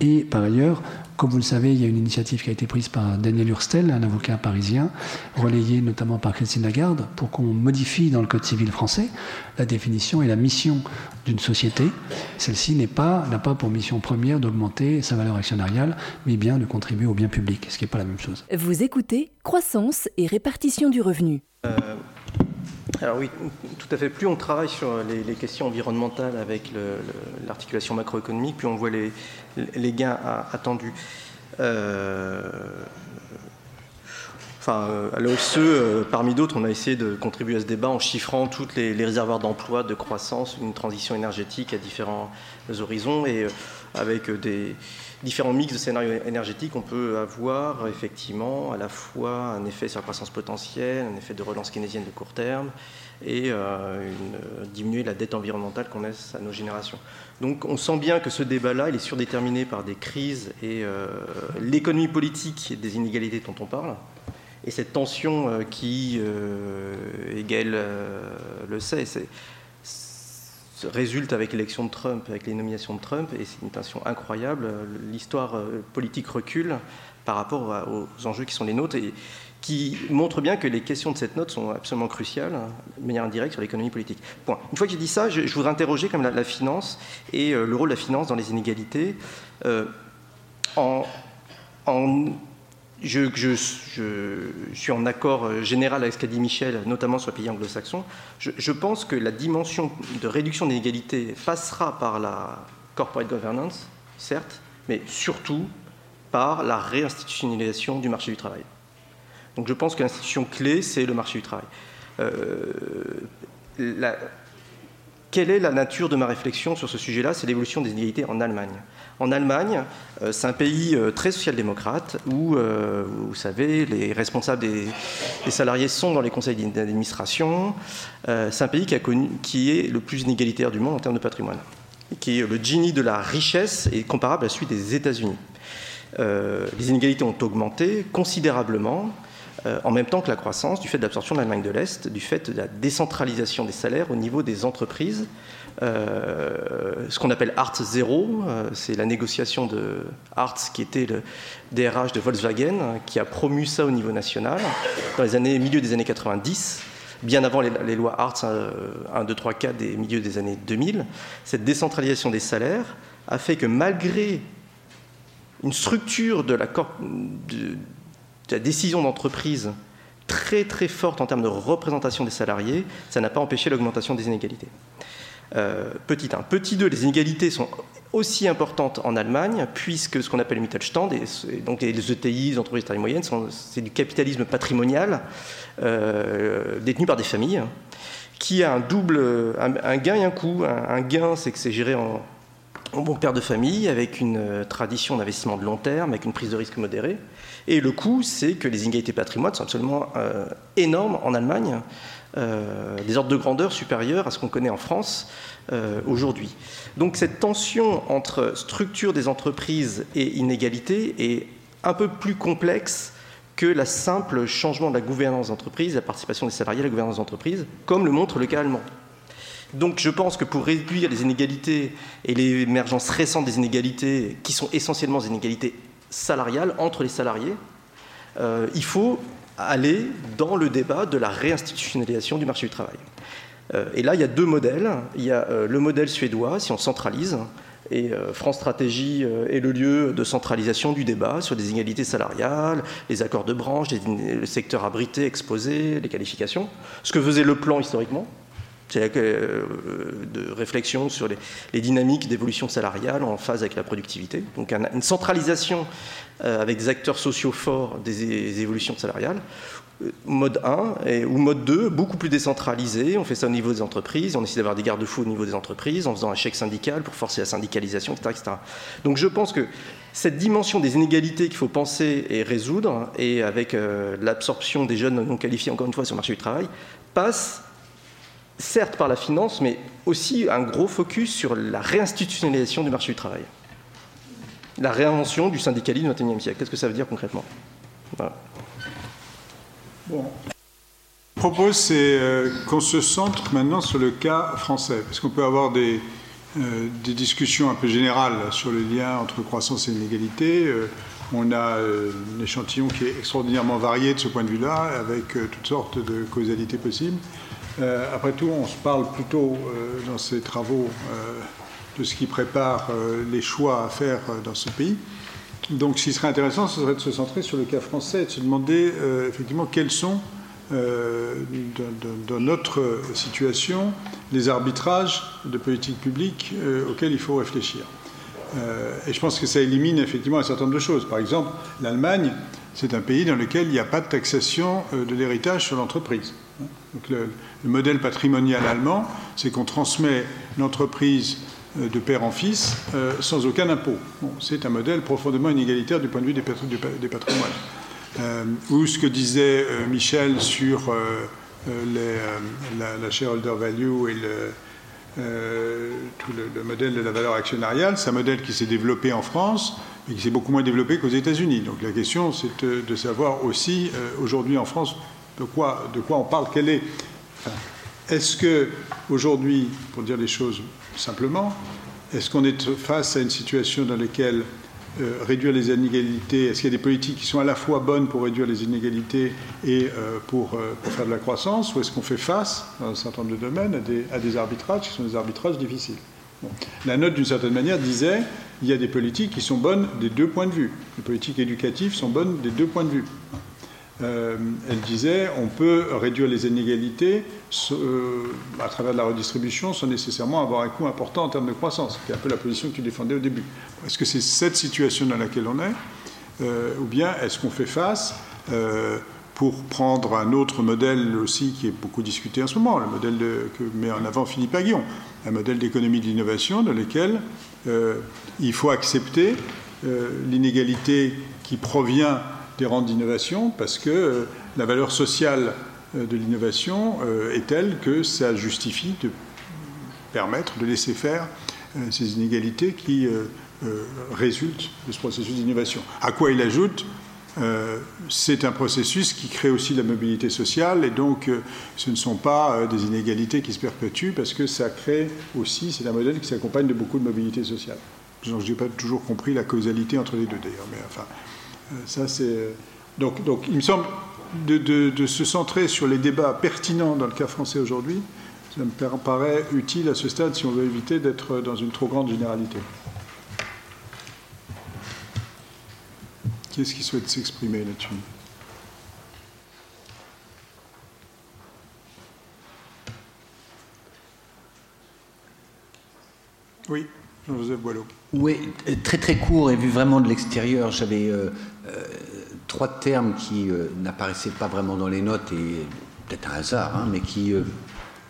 Et par ailleurs, comme vous le savez, il y a une initiative qui a été prise par Daniel Hurstel, un avocat parisien, relayé notamment par Christine Lagarde, pour qu'on modifie dans le Code civil français la définition et la mission d'une société. Celle-ci n'a pas, pas pour mission première d'augmenter sa valeur actionnariale, mais bien de contribuer au bien public, ce qui n'est pas la même chose. Vous écoutez Croissance et répartition du revenu. Euh, alors oui, tout à fait. Plus on travaille sur les, questions environnementales avec l'articulation macroéconomique, plus on voit les, gains attendus. Euh, Enfin, à l'OFCE, parmi d'autres, on a essayé de contribuer à ce débat en chiffrant tous les, les, réservoirs d'emploi, de croissance, une transition énergétique à différents horizons et avec des, différents mix de scénarios énergétiques, on peut avoir effectivement à la fois un effet sur la croissance potentielle, un effet de relance keynésienne de court terme et euh, diminuer la dette environnementale qu'on laisse à nos générations. Donc on sent bien que ce débat-là, il est surdéterminé par des crises et euh, l'économie politique des inégalités dont on parle. Et cette tension euh, qui, Hegel le sait, c'est résulte avec l'élection de Trump, avec les nominations de Trump, et c'est une tension incroyable. L'histoire euh, politique recule par rapport aux enjeux qui sont les nôtres et qui montre bien que les questions de cette note sont absolument cruciales, hein, de manière indirecte, sur l'économie politique. Point. Une fois que j'ai dit ça, je, voudrais interroger la, finance et euh, le rôle de la finance dans les inégalités euh, en je, suis en accord euh, général avec ce qu'a dit Michel, notamment sur les pays anglo-saxons. Je, pense que la dimension de réduction des inégalités passera par la corporate governance, certes, mais surtout par la réinstitutionnalisation du marché du travail. Donc je pense que l'institution clé, c'est le marché du travail. Euh, quelle est la nature de ma réflexion sur ce sujet-là? C'est l'évolution des inégalités en Allemagne. En Allemagne, euh, c'est un pays euh, très social-démocrate où, euh, vous savez, les responsables des, salariés sont dans les conseils d'administration. c'est un pays qui, est le plus inégalitaire du monde en termes de patrimoine, qui est le Gini de la richesse et comparable à celui des États-Unis. les inégalités ont augmenté considérablement en même temps que la croissance, du fait de l'absorption de l'Allemagne de l'Est, du fait de la décentralisation des salaires au niveau des entreprises. Euh, ce qu'on appelle Art 0, euh, c'est la négociation de Hartz, qui était le DRH de Volkswagen, qui a promu ça au niveau national dans les années, milieu des années 90 bien avant les, lois Hartz 1, 2, 3, 4 des milieux des années 2000, cette décentralisation des salaires a fait que malgré une structure de de, la décision d'entreprise très très forte en termes de représentation des salariés, ça n'a pas empêché l'augmentation des inégalités. Euh, petit 1. Petit 2, les inégalités sont aussi importantes en Allemagne, puisque ce qu'on appelle le Mittelstand, et, donc les ETI, les entreprises taille moyenne, c'est du capitalisme patrimonial euh, détenu par des familles, qui a un double, un, gain et un coût. Un, gain, c'est que c'est géré en, bon père de famille, avec une euh, tradition d'investissement de long terme, avec une prise de risque modérée. Et le coût, c'est que les inégalités patrimoine sont absolument énormes en Allemagne, euh, des ordres de grandeur supérieurs à ce qu'on connaît en France euh, aujourd'hui. Donc cette tension entre structure des entreprises et inégalité est un peu plus complexe que la simple changement de la gouvernance d'entreprise, la participation des salariés à la gouvernance d'entreprise, comme le montre le cas allemand. Donc je pense que pour réduire les inégalités et l'émergence récente des inégalités, qui sont essentiellement des inégalités salariale entre les salariés, euh, il faut aller dans le débat de la réinstitutionnalisation du marché du travail. Euh, et là, il y a deux modèles. Il y a euh, le modèle suédois, si on centralise, et France Stratégie est le lieu de centralisation du débat sur des inégalités salariales, les accords de branche, le secteur abrité, exposé, les qualifications. Ce que faisait le plan historiquement, c'est euh, de réflexion sur les, dynamiques d'évolution salariale en phase avec la productivité. Donc une centralisation euh, avec des acteurs sociaux forts des, évolutions salariales. Euh, mode 1 et, ou mode 2, beaucoup plus décentralisé. On fait ça au niveau des entreprises. On essaie d'avoir des garde-fous au niveau des entreprises en faisant un chèque syndical pour forcer la syndicalisation, etc. Donc je pense que cette dimension des inégalités qu'il faut penser et résoudre, et avec l'absorption des jeunes non qualifiés, encore une fois, sur le marché du travail, passe certes par la finance, mais aussi un gros focus sur la réinstitutionnalisation du marché du travail. La réinvention du syndicalisme du XXIe siècle. Qu'est-ce que ça veut dire concrètement? Bon. Je propose, c'est euh, qu'on se centre maintenant sur le cas français, parce qu'on peut avoir des, euh, discussions un peu générales sur le lien entre croissance et inégalité. Euh, on a un échantillon qui est extraordinairement varié de ce point de vue-là, avec toutes sortes de causalités possibles. Après tout, on se parle plutôt dans ces travaux de ce qui prépare les choix à faire dans ce pays. Donc, ce qui serait intéressant, ce serait de se centrer sur le cas français et de se demander effectivement quels sont, dans, notre situation, les arbitrages de politique publique auxquels il faut réfléchir. et je pense que ça élimine effectivement un certain nombre de choses. Par exemple, l'Allemagne c'est un pays dans lequel il n'y a pas de taxation de l'héritage sur l'entreprise. le, modèle patrimonial allemand, c'est qu'on transmet l'entreprise de père en fils sans aucun impôt. c'est un modèle profondément inégalitaire du point de vue des, patrimoines. ou ce que disait Michel sur la, shareholder value et le, euh, modèle de la valeur actionnariale. C'est un modèle qui s'est développé en France, mais qui s'est beaucoup moins développé qu'aux États-Unis. Donc la question, c'est de, savoir aussi, euh, aujourd'hui en France, de quoi, de quoi on parle, quelle est. est-ce que, aujourd'hui, pour dire les choses simplement, est-ce qu'on est face à une situation dans laquelle euh, réduire les inégalités Est-ce qu'il y a des politiques qui sont à la fois bonnes pour réduire les inégalités et euh, pour, euh, pour, faire de la croissance Ou est-ce qu'on fait face, dans un certain nombre de domaines, à des arbitrages qui sont des arbitrages difficiles? La note, d'une certaine manière, disait il y a des politiques qui sont bonnes des deux points de vue. Les politiques éducatives sont bonnes des deux points de vue. Euh, elle disait on peut réduire les inégalités euh, à travers la redistribution sans nécessairement avoir un coût important en termes de croissance. C'est un peu la position que tu défendais au début. Est-ce que c'est cette situation dans laquelle on est euh, Ou bien est-ce qu'on fait face pour prendre un autre modèle aussi qui est beaucoup discuté en ce moment, le modèle que met en avant Philippe Aguillon, un modèle d'économie de l'innovation dans lequel il faut accepter l'inégalité qui provient des rentes d'innovation parce que euh, la valeur sociale euh, de l'innovation euh, est telle que ça justifie de permettre de laisser faire ces inégalités qui résultent de ce processus d'innovation. À quoi il ajoute c'est un processus qui crée aussi la mobilité sociale et donc ce ne sont pas des inégalités qui se perpétuent parce que ça crée aussi, c'est un modèle qui s'accompagne de beaucoup de mobilité sociale. Je n'ai pas toujours compris la causalité entre les deux d'ailleurs, mais enfin, ça, c'est. Euh, donc, donc, il me semble de, se centrer sur les débats pertinents dans le cas français aujourd'hui, ça me paraît utile à ce stade si on veut éviter d'être dans une trop grande généralité. Qui est-ce qui souhaite s'exprimer là-dessus? Oui, Jean-Joseph Boileau. Oui, très très court et vu vraiment de l'extérieur, j'avais euh, euh, trois termes qui euh, n'apparaissaient pas vraiment dans les notes et peut-être un hasard, hein, mais qui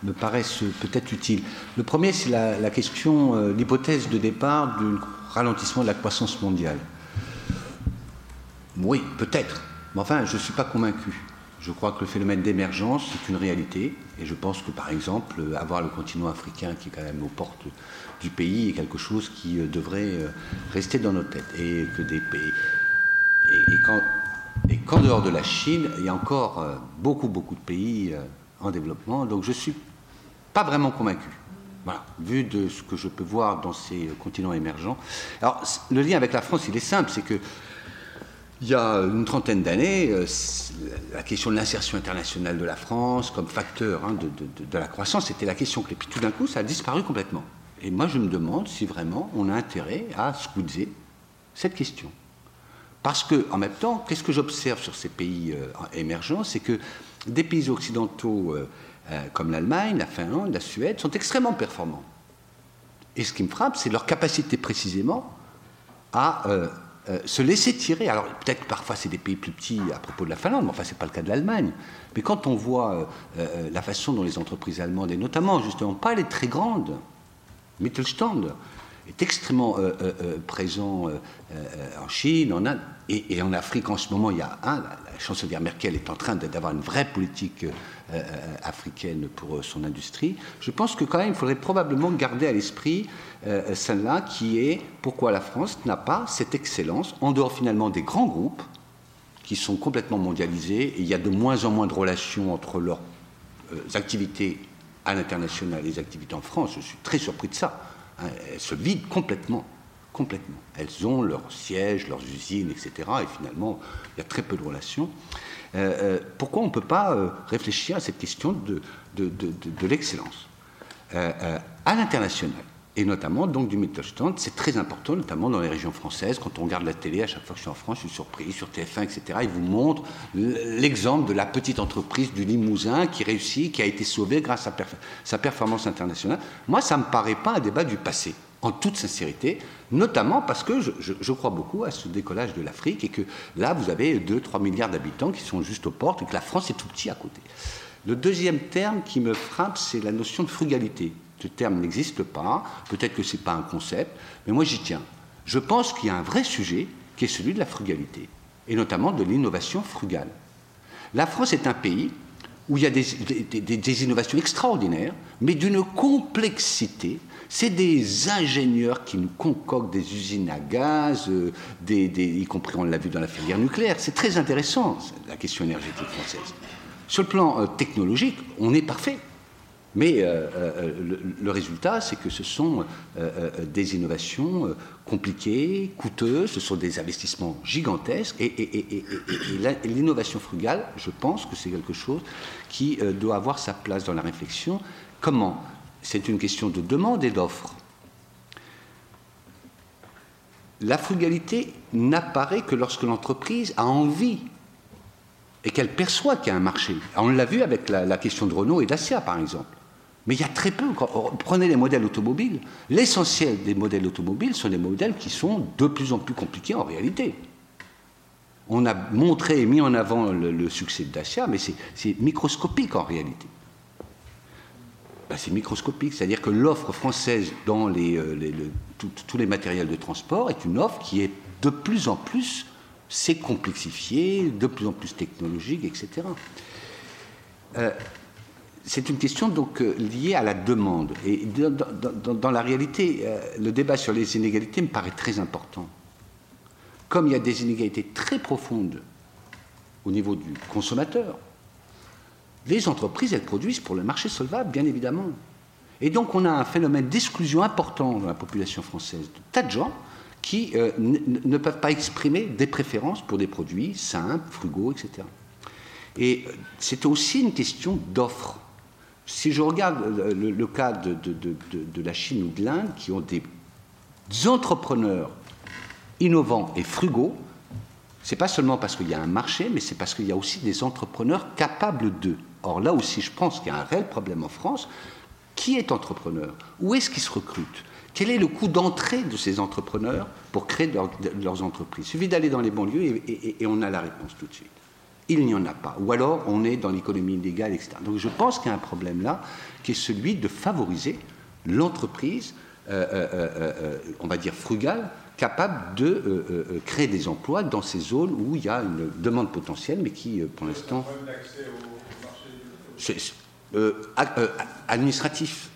me paraissent peut-être utiles. Le premier, c'est la, question, l'hypothèse de départ du ralentissement de la croissance mondiale. Oui, peut-être, mais enfin, je ne suis pas convaincu. Je crois que le phénomène d'émergence, c'est une réalité, et je pense que, par exemple, avoir le continent africain qui est quand même aux portes du pays est quelque chose qui euh, devrait euh, rester dans nos têtes. Et que des pays. Et, et qu'en dehors de la Chine, il y a encore euh, beaucoup, beaucoup de pays en développement. Donc je ne suis pas vraiment convaincu. Voilà, vu de ce que je peux voir dans ces continents émergents. Alors, le lien avec la France, il est simple, c'est que il y a une trentaine d'années, la question de l'insertion internationale de la France comme facteur hein, de, la croissance, c'était la question clé. Puis tout d'un coup, ça a disparu complètement. Et moi, je me demande si vraiment on a intérêt à scouter cette question. Parce que, en même temps, qu'est-ce que j'observe sur ces pays euh, émergents C'est que des pays occidentaux euh, euh, comme l'Allemagne, la Finlande, la Suède sont extrêmement performants. Et ce qui me frappe, c'est leur capacité précisément à se laisser tirer. Alors peut-être parfois c'est des pays plus petits à propos de la Finlande, mais enfin c'est pas le cas de l'Allemagne. Mais quand on voit la façon dont les entreprises allemandes, et notamment justement pas les très grandes, Mittelstand est extrêmement euh, euh, euh, présent en Chine, en Inde et, en Afrique en ce moment. Il y a un, la, chancelière Merkel est en train d'avoir une vraie politique africaine pour son industrie. Je pense que quand même, il faudrait probablement garder à l'esprit celle-là qui est pourquoi la France n'a pas cette excellence en dehors finalement des grands groupes qui sont complètement mondialisés et il y a de moins en moins de relations entre leurs activités à l'international les activités en France, je suis très surpris de ça. Elles se vident complètement. Complètement. Elles ont leurs sièges, leurs usines, etc. Et finalement, il y a très peu de relations. Euh, euh, pourquoi on ne peut pas euh, réfléchir à cette question de, de, de l'excellence? À l'international et notamment donc du Mittelstand. C'est très important, notamment dans les régions françaises. Quand on regarde la télé, à chaque fois que je suis en France, je suis surpris, sur TF1, etc. Ils vous montrent l'exemple de la petite entreprise du Limousin qui réussit, qui a été sauvée grâce à sa performance internationale. Moi, ça ne me paraît pas un débat du passé. en toute sincérité, notamment parce que je, crois beaucoup à ce décollage de l'Afrique et que là, vous avez 2-3 milliards d'habitants qui sont juste aux portes et que la France est tout petit à côté. Le deuxième terme qui me frappe, c'est la notion de frugalité. Ce terme n'existe pas, peut-être que ce n'est pas un concept, mais moi j'y tiens. Je pense qu'il y a un vrai sujet qui est celui de la frugalité, et notamment de l'innovation frugale. La France est un pays où il y a des, innovations extraordinaires, mais d'une complexité. C'est des ingénieurs qui nous concoctent des usines à gaz, euh, y compris on l'a vu dans la filière nucléaire. C'est très intéressant, la question énergétique française. Sur le plan euh, technologique, on est parfait. Mais euh, euh, le, résultat, c'est que ce sont des innovations compliquées, coûteuses, ce sont des investissements gigantesques. Et, l'innovation frugale, je pense que c'est quelque chose qui doit avoir sa place dans la réflexion. Comment? C'est une question de demande et d'offre. La frugalité n'apparaît que lorsque l'entreprise a envie et qu'elle perçoit qu'il y a un marché. On l'a vu avec la, question de Renault et Dacia, par exemple. Mais il y a très peu. prenez les modèles automobiles. L'essentiel des modèles automobiles sont des modèles qui sont de plus en plus compliqués en réalité. On a montré et mis en avant le, succès de Dacia, mais c'est microscopique en réalité. Ben, c'est microscopique, c'est-à-dire que l'offre française dans euh, tous les matériels de transport est une offre qui est de plus en plus c'est complexifié, de plus en plus technologique, etc. c'est une question donc euh, liée à la demande. Et dans, la réalité, euh, le débat sur les inégalités me paraît très important. Comme il y a des inégalités très profondes au niveau du consommateur, les entreprises, elles produisent pour le marché solvable, bien évidemment. Et donc on a un phénomène d'exclusion important dans la population française de tas de gens qui euh, ne peuvent pas exprimer des préférences pour des produits simples, frugaux, etc. Et c'est aussi une question d'offre. Si je regarde le, cas de, la Chine ou de l'Inde, qui ont des entrepreneurs innovants et frugaux, c'est pas seulement parce qu'il y a un marché, mais c'est parce qu'il y a aussi des entrepreneurs capables d'eux. Or là aussi, je pense qu'il y a un réel problème en France. Qui est entrepreneur? Où est-ce qu'ils se recrutent? Quel est le coût d'entrée de ces entrepreneurs pour créer leurs entreprises? Il suffit d'aller dans les banlieues et, on a la réponse tout de suite. Il n'y en a pas. Ou alors on est dans l'économie illégale, etc. Donc je pense qu'il y a un problème là qui est celui de favoriser l'entreprise, euh, euh, euh, on va dire frugale, capable de créer des emplois dans ces zones où il y a une demande potentielle, mais qui, pour l'instant, administratif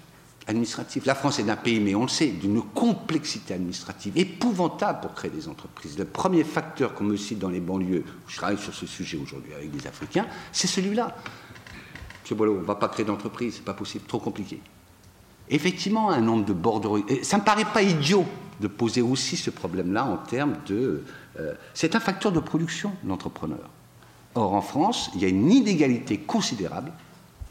administrative. La France est un pays, mais on le sait, d'une complexité administrative épouvantable pour créer des entreprises. Le premier facteur qu'on me cite dans les banlieues, je travaille sur ce sujet aujourd'hui avec des Africains, c'est celui-là. Monsieur Boileau, on ne va pas créer d'entreprise, c'est pas possible, trop compliqué. Effectivement, un nombre de bordereaux. Ça ne me paraît pas idiot de poser aussi ce problème-là en termes de. Euh, c'est un facteur de production, l'entrepreneur. Or, en France, il y a une inégalité considérable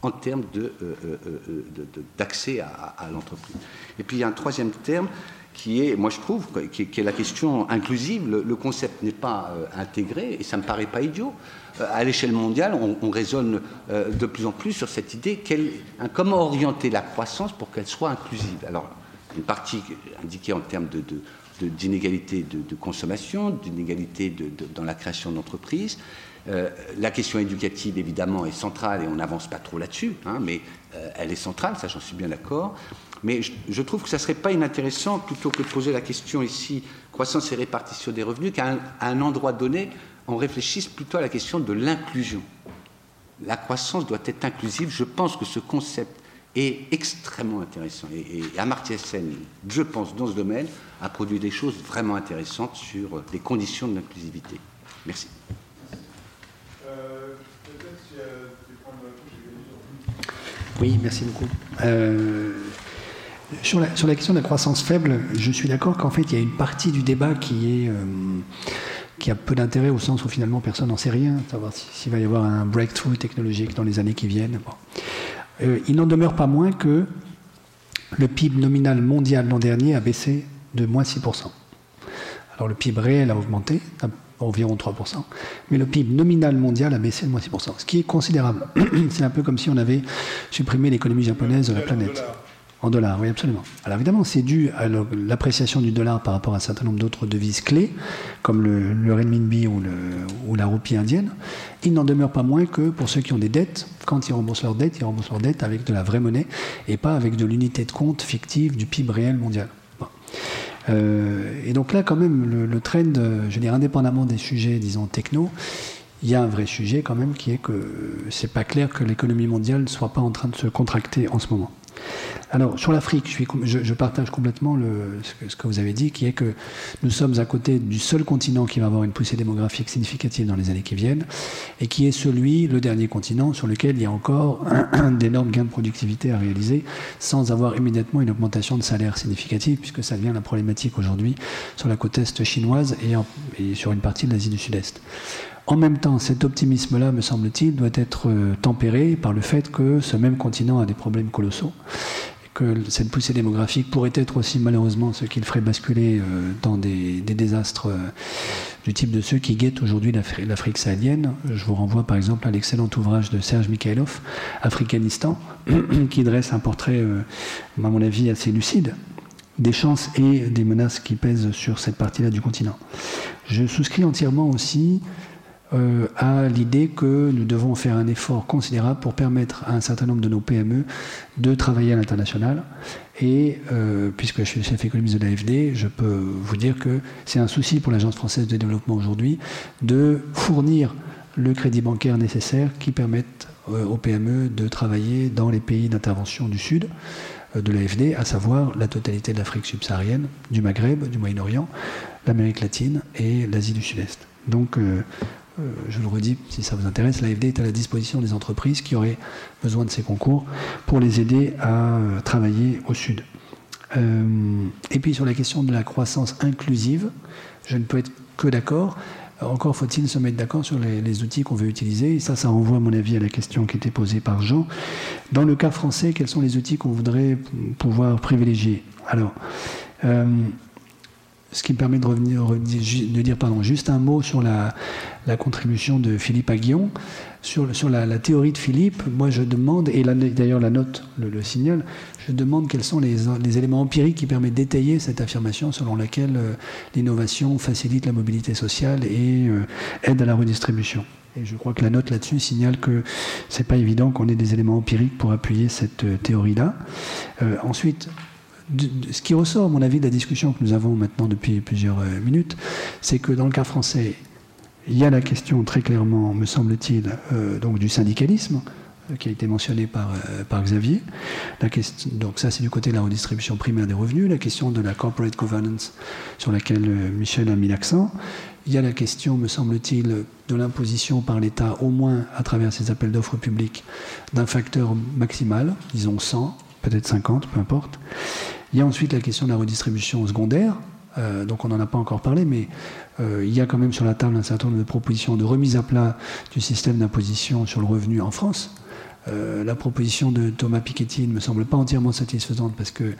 en termes euh, euh, euh, d'accès à, l'entreprise. Et puis il y a un troisième terme qui est, moi je trouve, qui est, la question inclusive. Le, concept n'est pas intégré et ça ne me paraît pas idiot. à l'échelle mondiale, on, raisonne de plus en plus sur cette idée comment orienter la croissance pour qu'elle soit inclusive. Alors, une partie indiquée en termes d'inégalité de, consommation, d'inégalité dans la création d'entreprises, euh, la question éducative, évidemment, est centrale et on n'avance pas trop là-dessus, hein, mais euh, elle est centrale, ça j'en suis bien d'accord. Mais je, trouve que ça serait pas inintéressant, plutôt que de poser la question ici, croissance et répartition des revenus, qu'à un, endroit donné, on réfléchisse plutôt à la question de l'inclusion. La croissance doit être inclusive. Je pense que ce concept est extrêmement intéressant. Et, et Amartya Sen, je pense, dans ce domaine, a produit des choses vraiment intéressantes sur les conditions de l'inclusivité. Merci. Oui, merci beaucoup. Euh, sur, la, sur, la, question de la croissance faible, je suis d'accord qu'en fait, il y a une partie du débat qui. Euh, a peu d'intérêt au sens où finalement personne n'en sait rien, savoir s'il va y avoir un breakthrough technologique dans les années qui viennent. Euh, il n'en demeure pas moins que le PIB nominal mondial l'an dernier a baissé de moins 6%. Alors le PIB réel a augmenté, environ 3%, mais le PIB nominal mondial a baissé de moins 6%, ce qui est considérable. C'est un peu comme si on avait supprimé l'économie japonaise de la planète. En dollars, oui, absolument. Alors évidemment, c'est dû à l'appréciation du dollar par rapport à un certain nombre d'autres devises clés, comme le, le renminbi ou, le, ou, la roupie indienne. Il n'en demeure pas moins que pour ceux qui ont des dettes, quand ils remboursent leurs dettes, ils remboursent leurs dettes avec de la vraie monnaie et pas avec de l'unité de compte fictive du PIB réel mondial. Euh, et donc là, quand même, le, trend, je veux dire, indépendamment des sujets, disons, techno, il y a un vrai sujet quand même qui est que c'est pas clair que l'économie mondiale ne soit pas en train de se contracter en ce moment. Alors, sur l'Afrique, je, partage complètement ce, que, vous avez dit, qui est que nous sommes à côté du seul continent qui va avoir une poussée démographique significative dans les années qui viennent, et qui est celui, le dernier continent, sur lequel il y a encore d'énormes gains de productivité à réaliser, sans avoir immédiatement une augmentation de salaire significative, puisque ça devient la problématique aujourd'hui sur la côte est chinoise et, et sur une partie de l'Asie du Sud-Est. En même temps, cet optimisme-là, me semble-t-il, doit être euh, tempéré par le fait que ce même continent a des problèmes colossaux que cette poussée démographique pourrait être aussi malheureusement ce qui le ferait basculer euh, dans des, désastres euh, du type de ceux qui guettent aujourd'hui l'Afrique sahélienne. Je vous renvoie par exemple à l'excellent ouvrage de Serge Mikhailov, Africanistan, qui dresse un portrait, euh, à mon avis, assez lucide des chances et des menaces qui pèsent sur cette partie-là du continent. Je souscris entièrement aussi euh, à l'idée que nous devons faire un effort considérable pour permettre à un certain nombre de nos PME de travailler à l'international. Et euh, puisque je suis chef économiste de l'AFD, je peux vous dire que c'est un souci pour l'Agence française de développement aujourd'hui de fournir le crédit bancaire nécessaire qui permette euh, aux PME de travailler dans les pays d'intervention du Sud de l'AFD, à savoir la totalité de l'Afrique subsaharienne, du Maghreb, du Moyen-Orient, l'Amérique latine et l'Asie du Sud-Est. Donc je le redis, si ça vous intéresse, l'AFD est à la disposition des entreprises qui auraient besoin de ces concours pour les aider à euh, travailler au Sud. Euh, et puis sur la question de la croissance inclusive, je ne peux être que d'accord. Encore faut-il se mettre d'accord sur les, outils qu'on veut utiliser. Et ça, ça renvoie, à mon avis, à la question qui était posée par Jean. Dans le cas français, quels sont les outils qu'on voudrait pouvoir privilégier? Alors, ce qui me permet de, revenir, de dire pardon, juste un mot sur la, contribution de Philippe Aguillon. Sur, la, théorie de Philippe, moi je demande, et d'ailleurs la note le, signale, je demande quels sont les, les, éléments empiriques qui permettent d'étayer cette affirmation selon laquelle euh, l'innovation facilite la mobilité sociale et euh, aide à la redistribution. Et je crois que la note là-dessus signale que c'est pas évident qu'on ait des éléments empiriques pour appuyer cette euh, théorie-là. ensuite, ce qui ressort, à mon avis, de la discussion que nous avons maintenant depuis plusieurs euh, minutes, c'est que dans le cas français, il y a la question très clairement, me semble-t-il, euh, donc du syndicalisme euh, qui a été mentionné par, Xavier. Donc ça, c'est du côté de la redistribution primaire des revenus. La question de la corporate governance sur laquelle Michel a mis l'accent. Il y a la question, me semble-t-il, de l'imposition par l'État, au moins à travers ces appels d'offres publics, d'un facteur maximal, disons 100, peut-être 50, peu importe. Il y a ensuite la question de la redistribution secondaire. Euh, donc on n'en a pas encore parlé, mais euh, il y a quand même sur la table un certain nombre de propositions de remise à plat du système d'imposition sur le revenu en France. Euh, la proposition de Thomas Piketty ne me semble pas entièrement satisfaisante parce que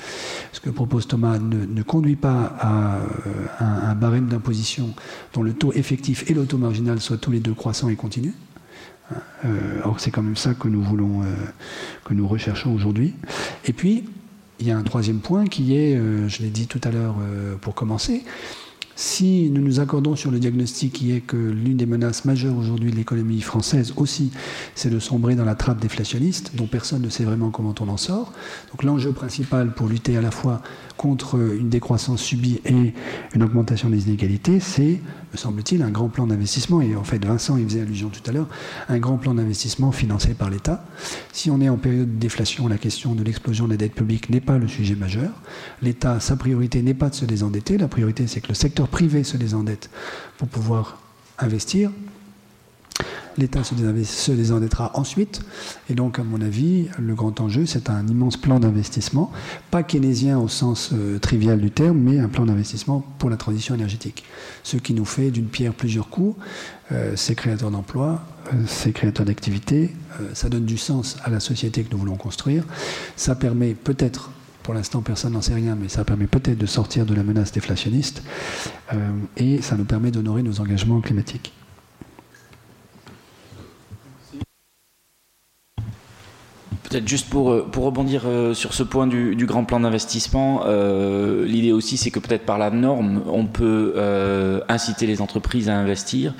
ce que propose Thomas ne, conduit pas à un, barème d'imposition dont le taux effectif et le taux marginal soient tous les deux croissants et continus. or c'est quand même ça que nous voulons, que nous recherchons aujourd'hui. Et puis il y a un troisième point qui est, euh, je l'ai dit tout à l'heure euh, pour commencer, si nous nous accordons sur le diagnostic qui est que l'une des menaces majeures aujourd'hui de l'économie française aussi, c'est de sombrer dans la trappe déflationniste, dont personne ne sait vraiment comment on en sort. Donc l'enjeu principal pour lutter à la fois contre une décroissance subie et une augmentation des inégalités, c'est, me semble-t-il, un grand plan d'investissement. Et en fait, Vincent y faisait allusion tout à l'heure, un grand plan d'investissement financé par l'État. Si on est en période de déflation, la question de l'explosion de la dette publique n'est pas le sujet majeur. L'État, sa priorité n'est pas de se désendetter. La priorité, c'est que le secteur privé se désendette pour pouvoir investir. L'État se désendettera ensuite. Et donc, à mon avis, le grand enjeu, c'est un immense plan d'investissement, pas keynésien au sens euh, trivial du terme, mais un plan d'investissement pour la transition énergétique. Ce qui nous fait d'une pierre plusieurs coups. Euh, c'est créateur d'emplois, euh, c'est créateur d'activités, ça donne du sens à la société que nous voulons construire. Ça permet peut-être pour l'instant, personne n'en sait rien, mais ça permet peut-être de sortir de la menace déflationniste et ça nous permet d'honorer nos engagements climatiques. Peut-être juste pour, euh, pour rebondir euh, sur ce point du, grand plan d'investissement, euh, l'idée aussi c'est que peut-être par la norme, on peut inciter les entreprises à investir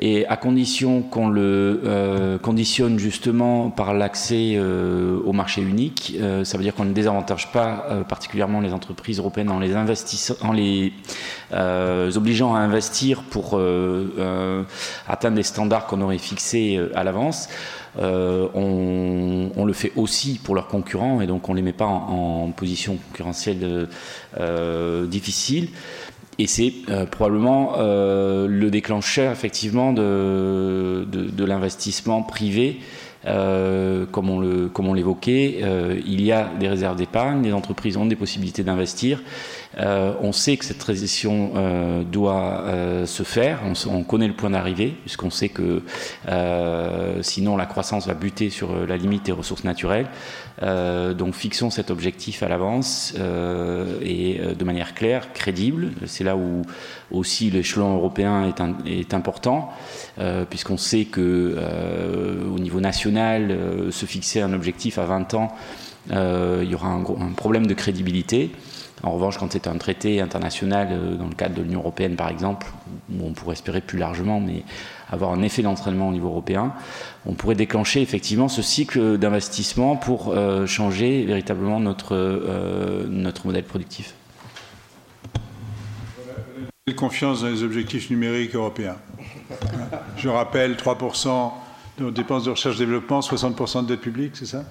et à condition qu'on le conditionne justement par l'accès au marché unique, ça veut dire qu'on ne désavantage pas particulièrement les entreprises européennes en les, en les obligeant à investir pour atteindre des standards qu'on aurait fixés à l'avance. Euh, on, le fait aussi pour leurs concurrents et donc on ne les met pas en, position concurrentielle euh, difficile. Et c'est euh, probablement le déclencheur effectivement de, l'investissement privé. Comme on l'évoquait, il y a des réserves d'épargne, les entreprises ont des possibilités d'investir on sait que cette transition euh, doit euh, se faire, on, on, connaît le point d'arrivée, puisqu'on sait que euh, sinon la croissance va buter sur la limite des ressources naturelles. Euh, donc fixons cet objectif à l'avance et de manière claire, crédible. C'est là où aussi l'échelon européen est, important, puisqu'on sait que au niveau national, se fixer un objectif à 20 ans, il y aura un problème de crédibilité. En revanche, quand c'est un traité international, euh, dans le cadre de l'Union européenne par exemple, où on pourrait espérer plus largement, mais avoir un effet d'entraînement au niveau européen, on pourrait déclencher effectivement ce cycle d'investissement pour euh, changer véritablement notre, euh, notre modèle productif. Confiance dans les objectifs numériques européens? Je rappelle 3% de dépenses de recherche-développement, 60% de dette publique, c'est ça?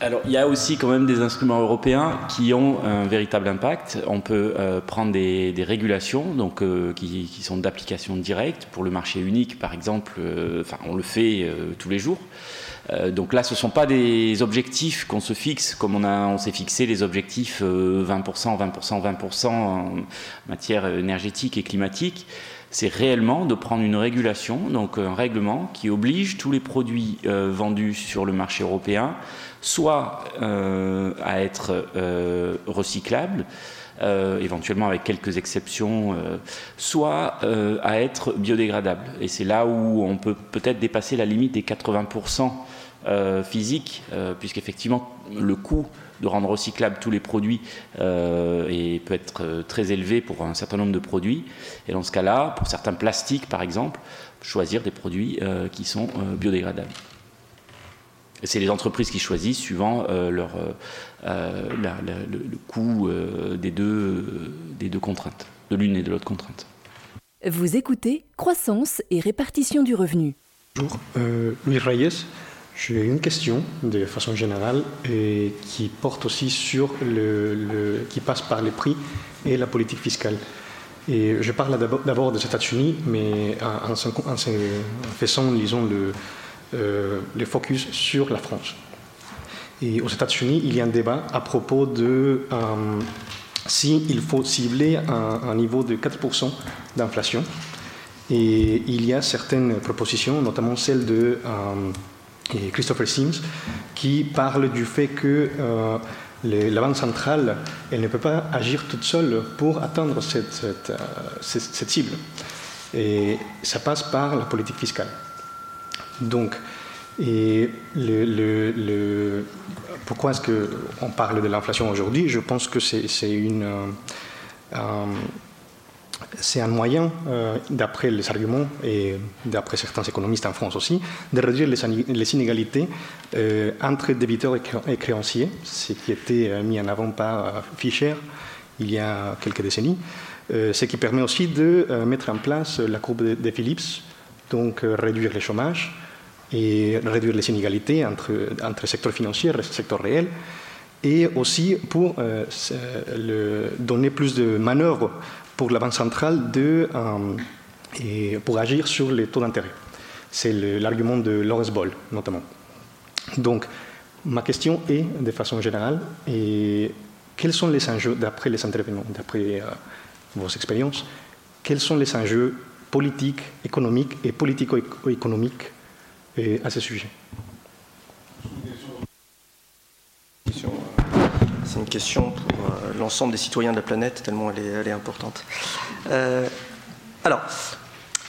Alors, il y a aussi quand même des instruments européens qui ont un véritable impact. On peut euh, prendre des, des, régulations, donc euh, qui, qui, sont d'application directe pour le marché unique, par exemple. Euh, enfin, on le fait euh, tous les jours. Euh, donc là, ce ne sont pas des objectifs qu'on se fixe, comme on, on s'est fixé les objectifs 20%, 20%, 20% en matière énergétique et climatique c'est réellement de prendre une régulation, donc un règlement qui oblige tous les produits euh, vendus sur le marché européen soit euh, à être euh, recyclables, éventuellement avec quelques exceptions, soit à être biodégradables. Et c'est là où on peut peut-être dépasser la limite des 80% physiques, puisqu'effectivement le coût de rendre recyclables tous les produits euh, et peut être très élevé pour un certain nombre de produits. Et dans ce cas-là, pour certains plastiques par exemple, choisir des produits euh, qui sont euh, biodégradables. C'est les entreprises qui choisissent suivant leur, la, la, le, le, coût des, deux, des deux contraintes, de l'une et de l'autre contrainte. Vous écoutez Croissance et répartition du revenu. Bonjour, Louis Reyes. J'ai une question de façon générale et qui porte aussi sur le, qui passe par les prix et la politique fiscale. Et je parle d'abord des États-Unis, mais en, faisant, disons, le, euh, le, focus sur la France. Et aux États-Unis, il y a un débat à propos de euh, s'il si faut cibler un, un, niveau de 4% d'inflation. Et il y a certaines propositions, notamment celle de euh, et Christopher Sims, qui parle du fait que euh, la Banque centrale elle ne peut pas agir toute seule pour atteindre cette, euh, cible. Et ça passe par la politique fiscale. Donc, et pourquoi est-ce qu'on parle de l'inflation aujourd'hui? Je pense que c'est une. Euh, c'est un moyen, euh, d'après les arguments et d'après certains économistes en France aussi, de réduire les, inégalités euh, entre débiteurs et créanciers, ce qui était euh, mis en avant par Fischer il y a quelques décennies, ce qui permet aussi de mettre en place la courbe de, de Phillips, donc réduire le chômage et réduire les inégalités entre, entre secteur financier et secteur réel, et aussi pour donner plus de manœuvre pour la Banque centrale de, euh, et pour agir sur les taux d'intérêt. C'est l'argument de Lawrence Ball, notamment. Donc, ma question est, de façon générale, et quels sont les enjeux, d'après les intervenants, d'après euh, vos expériences, quels sont les enjeux politiques, économiques et politico-économiques euh, à ce sujet? C'est une question pour euh, l'ensemble des citoyens de la planète, tellement elle est, importante. Euh, alors,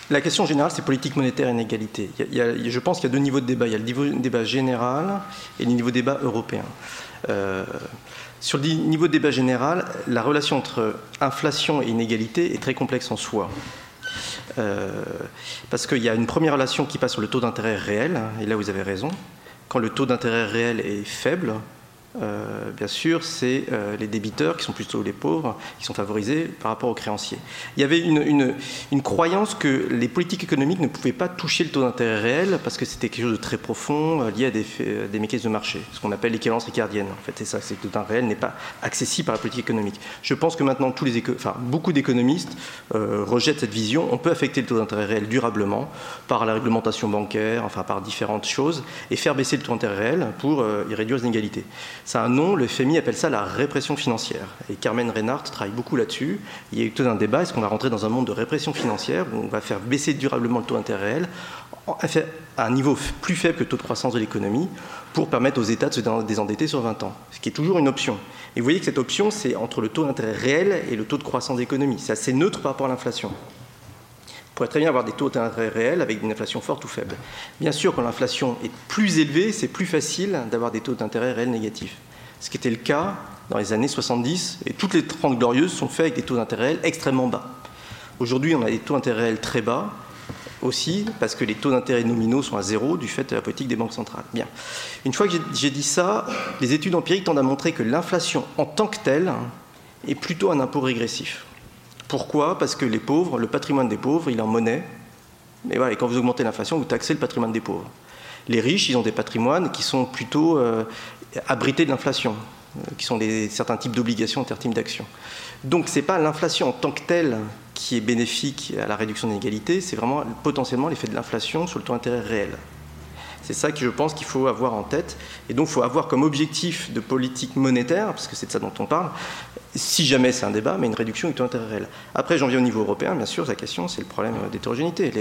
la question générale, c'est politique monétaire et inégalité. je pense qu'il y a deux niveaux de débat. Il y a le niveau débat général et le niveau débat européen. Euh, sur le niveau de débat général, la relation entre inflation et inégalité est très complexe en soi. Parce qu'il y a une première relation qui passe sur le taux d'intérêt réel, et là vous avez raison. Quand le taux d'intérêt réel est faible, euh, bien sûr, c'est euh, les débiteurs, qui sont plutôt les pauvres, qui sont favorisés par rapport aux créanciers. Il y avait une, croyance que les politiques économiques ne pouvaient pas toucher le taux d'intérêt réel parce que c'était quelque chose de très profond euh, lié à des, mécanismes de marché, ce qu'on appelle l'équivalence ricardienne. En fait, c'est ça, c'est que le taux d'intérêt réel n'est pas accessible par la politique économique. Je pense que maintenant, beaucoup d'économistes rejettent cette vision. On peut affecter le taux d'intérêt réel durablement par la réglementation bancaire, enfin par différentes choses, et faire baisser le taux d'intérêt réel pour y réduire les inégalités. C'est un nom, le FMI appelle ça la répression financière. Et Carmen Reinhardt travaille beaucoup là-dessus. Il y a eu tout un débat, est-ce qu'on va rentrer dans un monde de répression financière où on va faire baisser durablement le taux d'intérêt réel à un niveau plus faible que le taux de croissance de l'économie pour permettre aux États de se désendetter sur 20 ans, ce qui est toujours une option. Et vous voyez que cette option, c'est entre le taux d'intérêt réel et le taux de croissance de l'économie. C'est assez neutre par rapport à l'inflation. Pourrait très bien avoir des taux d'intérêt réels avec une inflation forte ou faible. Bien sûr, quand l'inflation est plus élevée, c'est plus facile d'avoir des taux d'intérêt réels négatifs. Ce qui était le cas dans les années 70, et toutes les 30 glorieuses sont faites avec des taux d'intérêt réels extrêmement bas. Aujourd'hui, on a des taux d'intérêt réels très bas, aussi parce que les taux d'intérêt nominaux sont à zéro du fait de la politique des banques centrales. Bien. Une fois que j'ai dit ça, les études empiriques tendent à montrer que l'inflation en tant que telle est plutôt un impôt régressif. Pourquoi? Parce que les pauvres, le patrimoine des pauvres, il est en monnaie. Et, voilà, quand vous augmentez l'inflation, vous taxez le patrimoine des pauvres. Les riches, ils ont des patrimoines qui sont plutôt euh, abrités de l'inflation, euh, qui sont des, certains types d'obligations, certains types d'actions. Donc ce n'est pas l'inflation en tant que telle qui est bénéfique à la réduction de l'inégalité, c'est vraiment potentiellement l'effet de l'inflation sur le taux d'intérêt réel. C'est ça que je pense qu'il faut avoir en tête. Et donc, il faut avoir comme objectif de politique monétaire, parce que c'est de ça dont on parle, si jamais c'est un débat, mais une réduction du taux d'intérêt réel. Après, j'en viens au niveau européen, bien sûr, la question, c'est le problème d'hétérogénéité.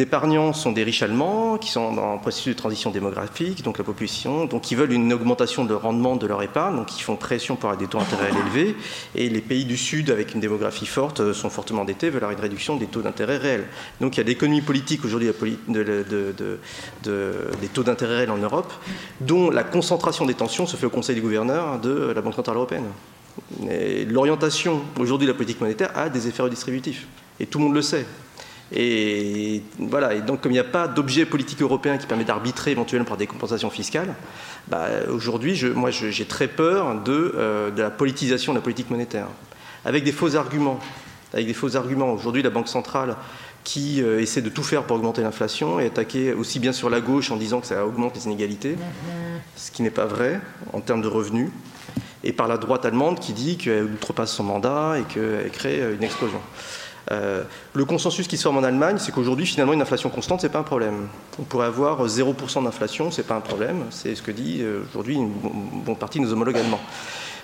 Épargnants sont des riches allemands qui sont dans un processus de transition démographique, donc la population, donc qui veulent une augmentation de rendement de leur épargne, donc qui font pression pour avoir des taux d'intérêt élevés. Et les pays du Sud, avec une démographie forte, euh, sont fortement endettés, veulent avoir une réduction des taux d'intérêt réels. Donc il y a l'économie politique aujourd'hui des taux d'intérêt réels en Europe, dont la concentration des tensions se fait au Conseil des gouverneurs de la Banque centrale européenne. L'orientation aujourd'hui de la politique monétaire a des effets redistributifs. Et tout le monde le sait. Et voilà. Et donc, comme il n'y a pas d'objet politique européen qui permet d'arbitrer éventuellement par des compensations fiscales, bah, aujourd'hui, moi, j'ai très peur euh, de, la politisation de la politique monétaire, avec des faux arguments. Avec des faux arguments. Aujourd'hui, la Banque centrale qui euh, essaie de tout faire pour augmenter l'inflation et attaquer aussi bien sur la gauche en disant que ça augmente les inégalités, ce qui n'est pas vrai en termes de revenus, et par la droite allemande qui dit qu'elle outrepasse son mandat et qu'elle crée une explosion. Euh, le consensus qui se forme en Allemagne, c'est qu'aujourd'hui, finalement, une inflation constante, c'est pas un problème. On pourrait avoir 0% d'inflation, c'est pas un problème. C'est ce que dit euh, aujourd'hui une bonne partie de nos homologues allemands.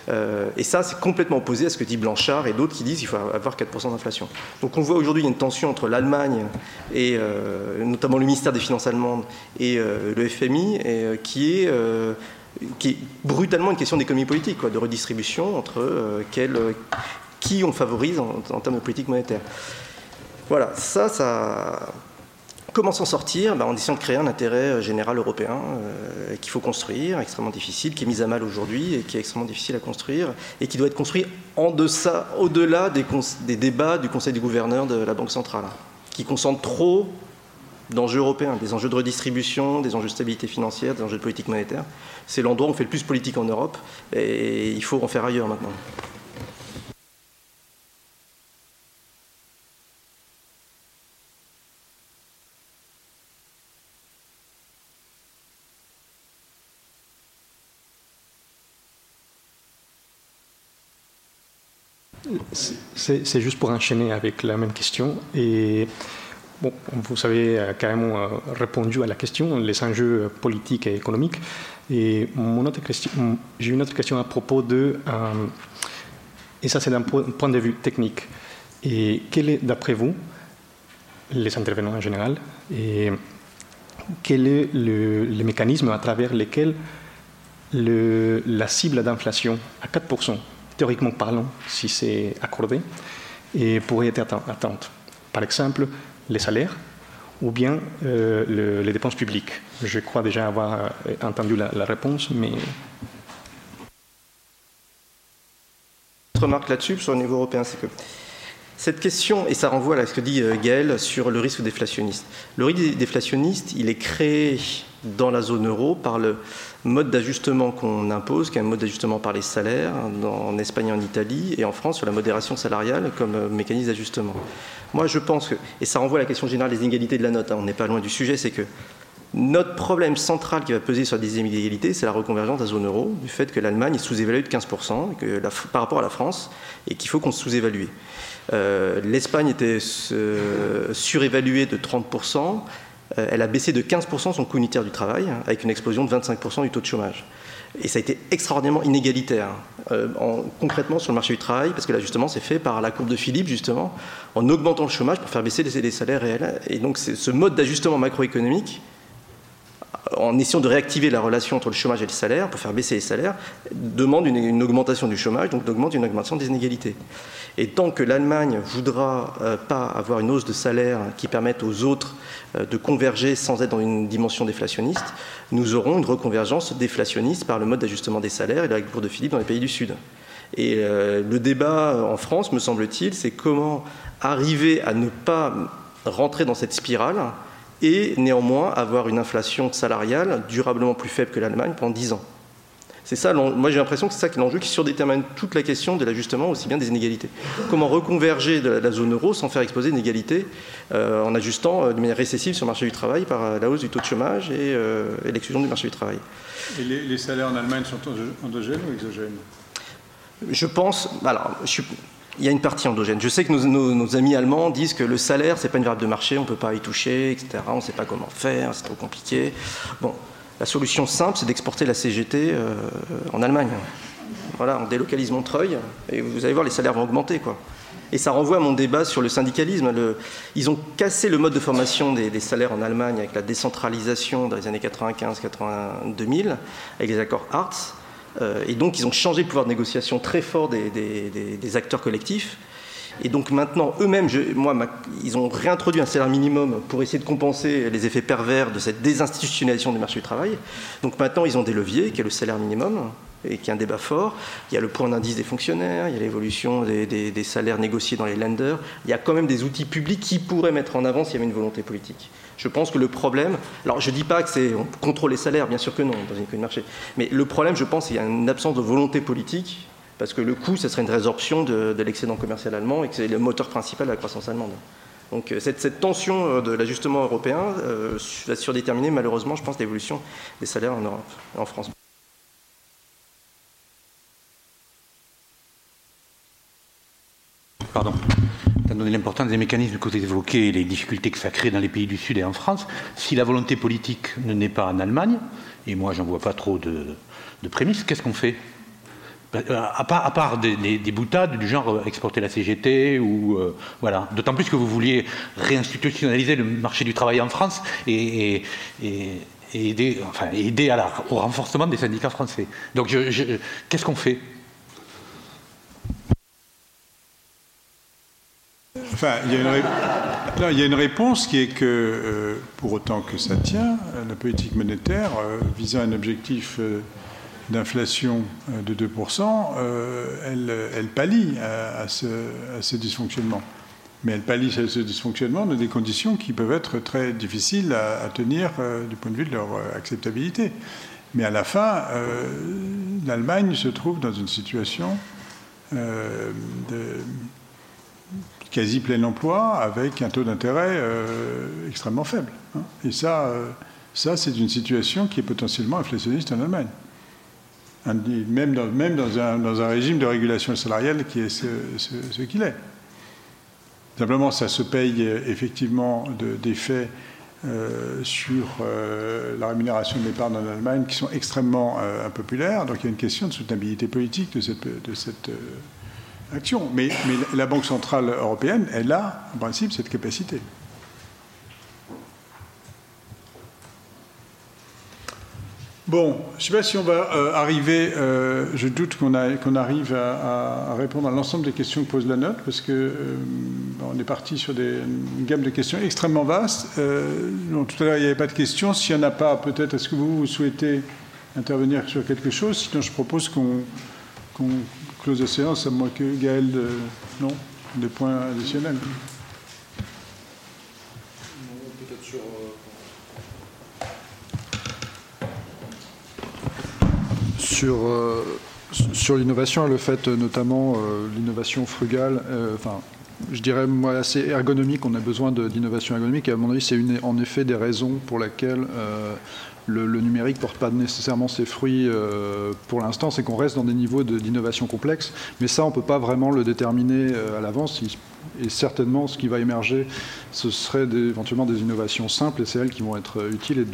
Euh, et ça, c'est complètement opposé à ce que dit Blanchard et d'autres qui disent qu'il faut avoir 4% d'inflation. Donc on voit aujourd'hui une tension entre l'Allemagne et notamment le ministère des Finances allemandes et le FMI et, qui est qui est brutalement une question d'économie politique, de redistribution entre quel, qui on favorise en, termes de politique monétaire. Voilà, ça, ça. Comment s'en sortir? Ben, En essayant de créer un intérêt euh, général européen euh, qu'il faut construire, extrêmement difficile, qui est mis à mal aujourd'hui et qui est extrêmement difficile à construire, et qui doit être construit en deçà, au-delà des, des, débats du Conseil des gouverneurs de la Banque centrale, qui concentrent trop d'enjeux européens, des enjeux de redistribution, des enjeux de stabilité financière, des enjeux de politique monétaire. C'est l'endroit où on fait le plus politique en Europe, et il faut en faire ailleurs maintenant. C'est juste pour enchaîner avec la même question. Et bon, vous avez euh, carrément euh, répondu à la question, les enjeux politiques et économiques. Et j'ai une autre question à propos de, euh, et ça c'est d'un point de vue technique. Et quel est, d'après vous, les intervenants en général, et quel est le, mécanisme à travers lequel le, la cible d'inflation à 4% théoriquement parlant, si c'est accordé, et pourrait être atteinte. Par exemple, les salaires ou bien les dépenses publiques. Je crois déjà avoir entendu la, réponse, mais remarque là-dessus sur le niveau européen, c'est que cette question, et ça renvoie à ce que dit euh, Gaël sur le risque déflationniste. Le risque déflationniste, il est créé dans la zone euro par le mode d'ajustement qu'on impose, qui est un mode d'ajustement par les salaires, en Espagne et en Italie, et en France sur la modération salariale comme euh, mécanisme d'ajustement. Moi, je pense que, et ça renvoie à la question générale des inégalités de la note, hein, on n'est pas loin du sujet, c'est que notre problème central qui va peser sur des inégalités, c'est la reconvergence de la zone euro, du fait que l'Allemagne est sous-évaluée de 15% que par rapport à la France et qu'il faut qu'on se sous-évalue. Euh, L'Espagne était euh, surévaluée de 30%, euh, elle a baissé de 15% son coût unitaire du travail, avec une explosion de 25% du taux de chômage. Et ça a été extraordinairement inégalitaire, concrètement sur le marché du travail, parce que l'ajustement s'est fait par la courbe de Philippe, justement, en augmentant le chômage pour faire baisser les, les salaires réels. Et donc, ce mode d'ajustement macroéconomique en essayant de réactiver la relation entre le chômage et le salaire, pour faire baisser les salaires, demande une, augmentation du chômage, donc demande une augmentation des inégalités. Et tant que l'Allemagne ne voudra euh, pas avoir une hausse de salaire qui permette aux autres euh, de converger sans être dans une dimension déflationniste, nous aurons une reconvergence déflationniste par le mode d'ajustement des salaires et la règle de Philippe dans les pays du Sud. Et euh, le débat en France, me semble-t-il, c'est comment arriver à ne pas rentrer dans cette spirale et néanmoins avoir une inflation salariale durablement plus faible que l'Allemagne pendant 10 ans. C'est ça, moi j'ai l'impression que c'est ça qui est l'enjeu qui surdétermine toute la question de l'ajustement, aussi bien des inégalités. Comment reconverger de la zone euro sans faire exploser l'inégalité euh, en ajustant euh, de manière récessive sur le marché du travail par euh, la hausse du taux de chômage et, l'exclusion du marché du travail. Et les, les, salaires en Allemagne sont endogènes ou exogènes? Je pense, alors je suis, il y a une partie endogène. Je sais que nos, amis allemands disent que le salaire, c'est pas une variable de marché, on ne peut pas y toucher, etc. On ne sait pas comment faire, c'est trop compliqué. Bon, la solution simple, c'est d'exporter la CGT euh, en Allemagne. Voilà, on délocalise Montreuil et vous allez voir, les salaires vont augmenter, quoi. Et ça renvoie à mon débat sur le syndicalisme. ils ont cassé le mode de formation des, des, salaires en Allemagne avec la décentralisation dans les années 95-2000, avec les accords Hartz. Euh, et donc, ils ont changé le pouvoir de négociation très fort des, acteurs collectifs. Et donc maintenant, eux-mêmes, moi, ils ont réintroduit un salaire minimum pour essayer de compenser les effets pervers de cette désinstitutionnalisation du marché du travail. Donc maintenant, ils ont des leviers, qui est le salaire minimum, et qui est un débat fort. Il y a le point d'indice des fonctionnaires, il y a l'évolution des, des, salaires négociés dans les lenders. Il y a quand même des outils publics qui pourraient mettre en avant s'il y avait une volonté politique. Je pense que le problème, alors je ne dis pas que c'est contrôle les salaires, bien sûr que non, dans une économie de marché, mais le problème, je pense, qu'il y a une absence de volonté politique, parce que le coût, ce serait une résorption de, l'excédent commercial allemand et que c'est le moteur principal de la croissance allemande. Donc euh, cette, tension euh, de l'ajustement européen euh, va surdéterminer malheureusement, je pense, l'évolution des salaires en Europe, en France. Pardon étant donné l'importance des mécanismes que vous avez évoqués et les difficultés que ça crée dans les pays du Sud et en France, si la volonté politique ne naît pas en Allemagne, et moi j'en vois pas trop de, prémices, qu'est-ce qu'on fait? Ben, euh, à part, des, boutades du genre euh, exporter la CGT ou euh, voilà. D'autant plus que vous vouliez réinstitutionnaliser le marché du travail en France et, aider, au renforcement des syndicats français. Donc, qu'est-ce qu'on fait? Il y, a une réponse qui est que, euh, pour autant que ça tient, la politique monétaire, euh, visant un objectif euh, d'inflation de 2%, elle, elle, pallie à, ce, dysfonctionnement. Mais elle pallie à ce dysfonctionnement dans des conditions qui peuvent être très difficiles à, tenir du point de vue de leur acceptabilité. Mais à la fin, l'Allemagne se trouve dans une situation de quasi plein emploi avec un taux d'intérêt euh, extrêmement faible. Hein. Et ça, euh, ça c'est une situation qui est potentiellement inflationniste en Allemagne. Même dans, un, régime de régulation salariale qui est ce, qu'il est. Simplement, ça se paye euh, effectivement d'effets sur la rémunération de l'épargne en Allemagne qui sont extrêmement impopulaires. Donc il y a une question de soutenabilité politique de cette action. Mais, la Banque Centrale Européenne, elle a, en principe, cette capacité. Bon, je ne sais pas si on va euh, arriver, euh, je doute qu'on arrive à, répondre à l'ensemble des questions que pose la note, parce que euh, on est parti sur une gamme de questions extrêmement vaste. Euh, tout à l'heure, il n'y avait pas de questions. S'il n'y en a pas, peut-être, est-ce que vous, souhaitez intervenir sur quelque chose? Sinon, je propose qu'on close la séance, à moins que Gaël, de, non, des points additionnels. Peut-être sur. Sur, euh, sur l'innovation et le fait notamment euh, l'innovation frugale, euh, enfin je dirais moi assez ergonomique, on a besoin d'innovation ergonomique et à mon avis c'est en effet des raisons pour lesquelles le, numérique ne porte pas nécessairement ses fruits pour l'instant, c'est qu'on reste dans des niveaux d'innovation complexes, mais ça on ne peut pas vraiment le déterminer à l'avance. Et certainement, ce qui va émerger, ce serait éventuellement des innovations simples, et c'est elles qui vont être utiles. Et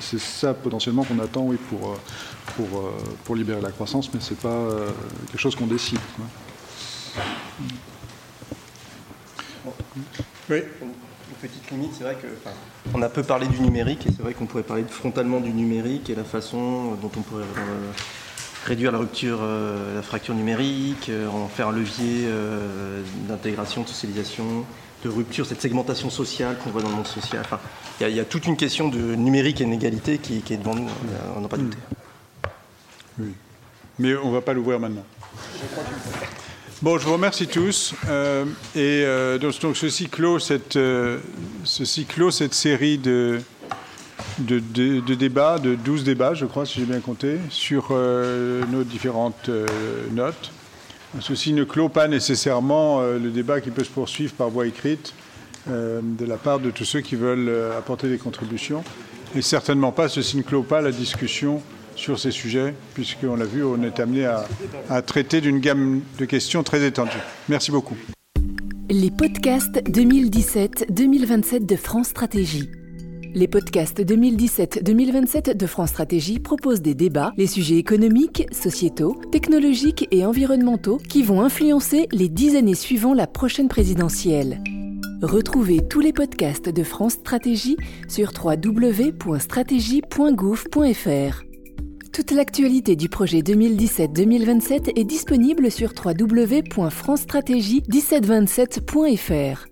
c'est ça potentiellement qu'on attend oui, pour, pour, euh, pour libérer la croissance, mais ce n'est pas euh, quelque chose qu'on décide. Oui. Une petite limite, c'est vrai que on a peu parlé du numérique et c'est vrai qu'on pourrait parler frontalement du numérique et la façon dont on pourrait euh, réduire la rupture, la fracture numérique, en faire un levier d'intégration, de socialisation, de rupture, cette segmentation sociale qu'on voit dans le monde social. Enfin, il y, a toute une question de numérique et d'inégalité qui, qui, est devant nous, on n'a pas douté. Oui. Mais on ne va pas l'ouvrir maintenant. Bon, je vous remercie tous. Euh, et euh, donc, ceci, clôt cette, euh, clôt cette série de, de, de, débats, de 12 débats, je crois, si j'ai bien compté, sur nos différentes notes. Ceci ne clôt pas nécessairement le débat qui peut se poursuivre par voie écrite de la part de tous ceux qui veulent apporter des contributions. Et certainement pas, ceci ne clôt pas la discussion sur ces sujets, puisqu'on l'a vu, on est amené à, traiter d'une gamme de questions très étendue. Merci beaucoup. Les podcasts 2017-2027 de France Stratégie. Les podcasts 2017-2027 de France Stratégie proposent des débats, les sujets économiques, sociétaux, technologiques et environnementaux qui vont influencer les dix années suivant la prochaine présidentielle. Retrouvez tous les podcasts de France Stratégie sur www.stratégie.gouv.fr. Toute l'actualité du projet 2017-2027 est disponible sur www.francestratégie1727.fr.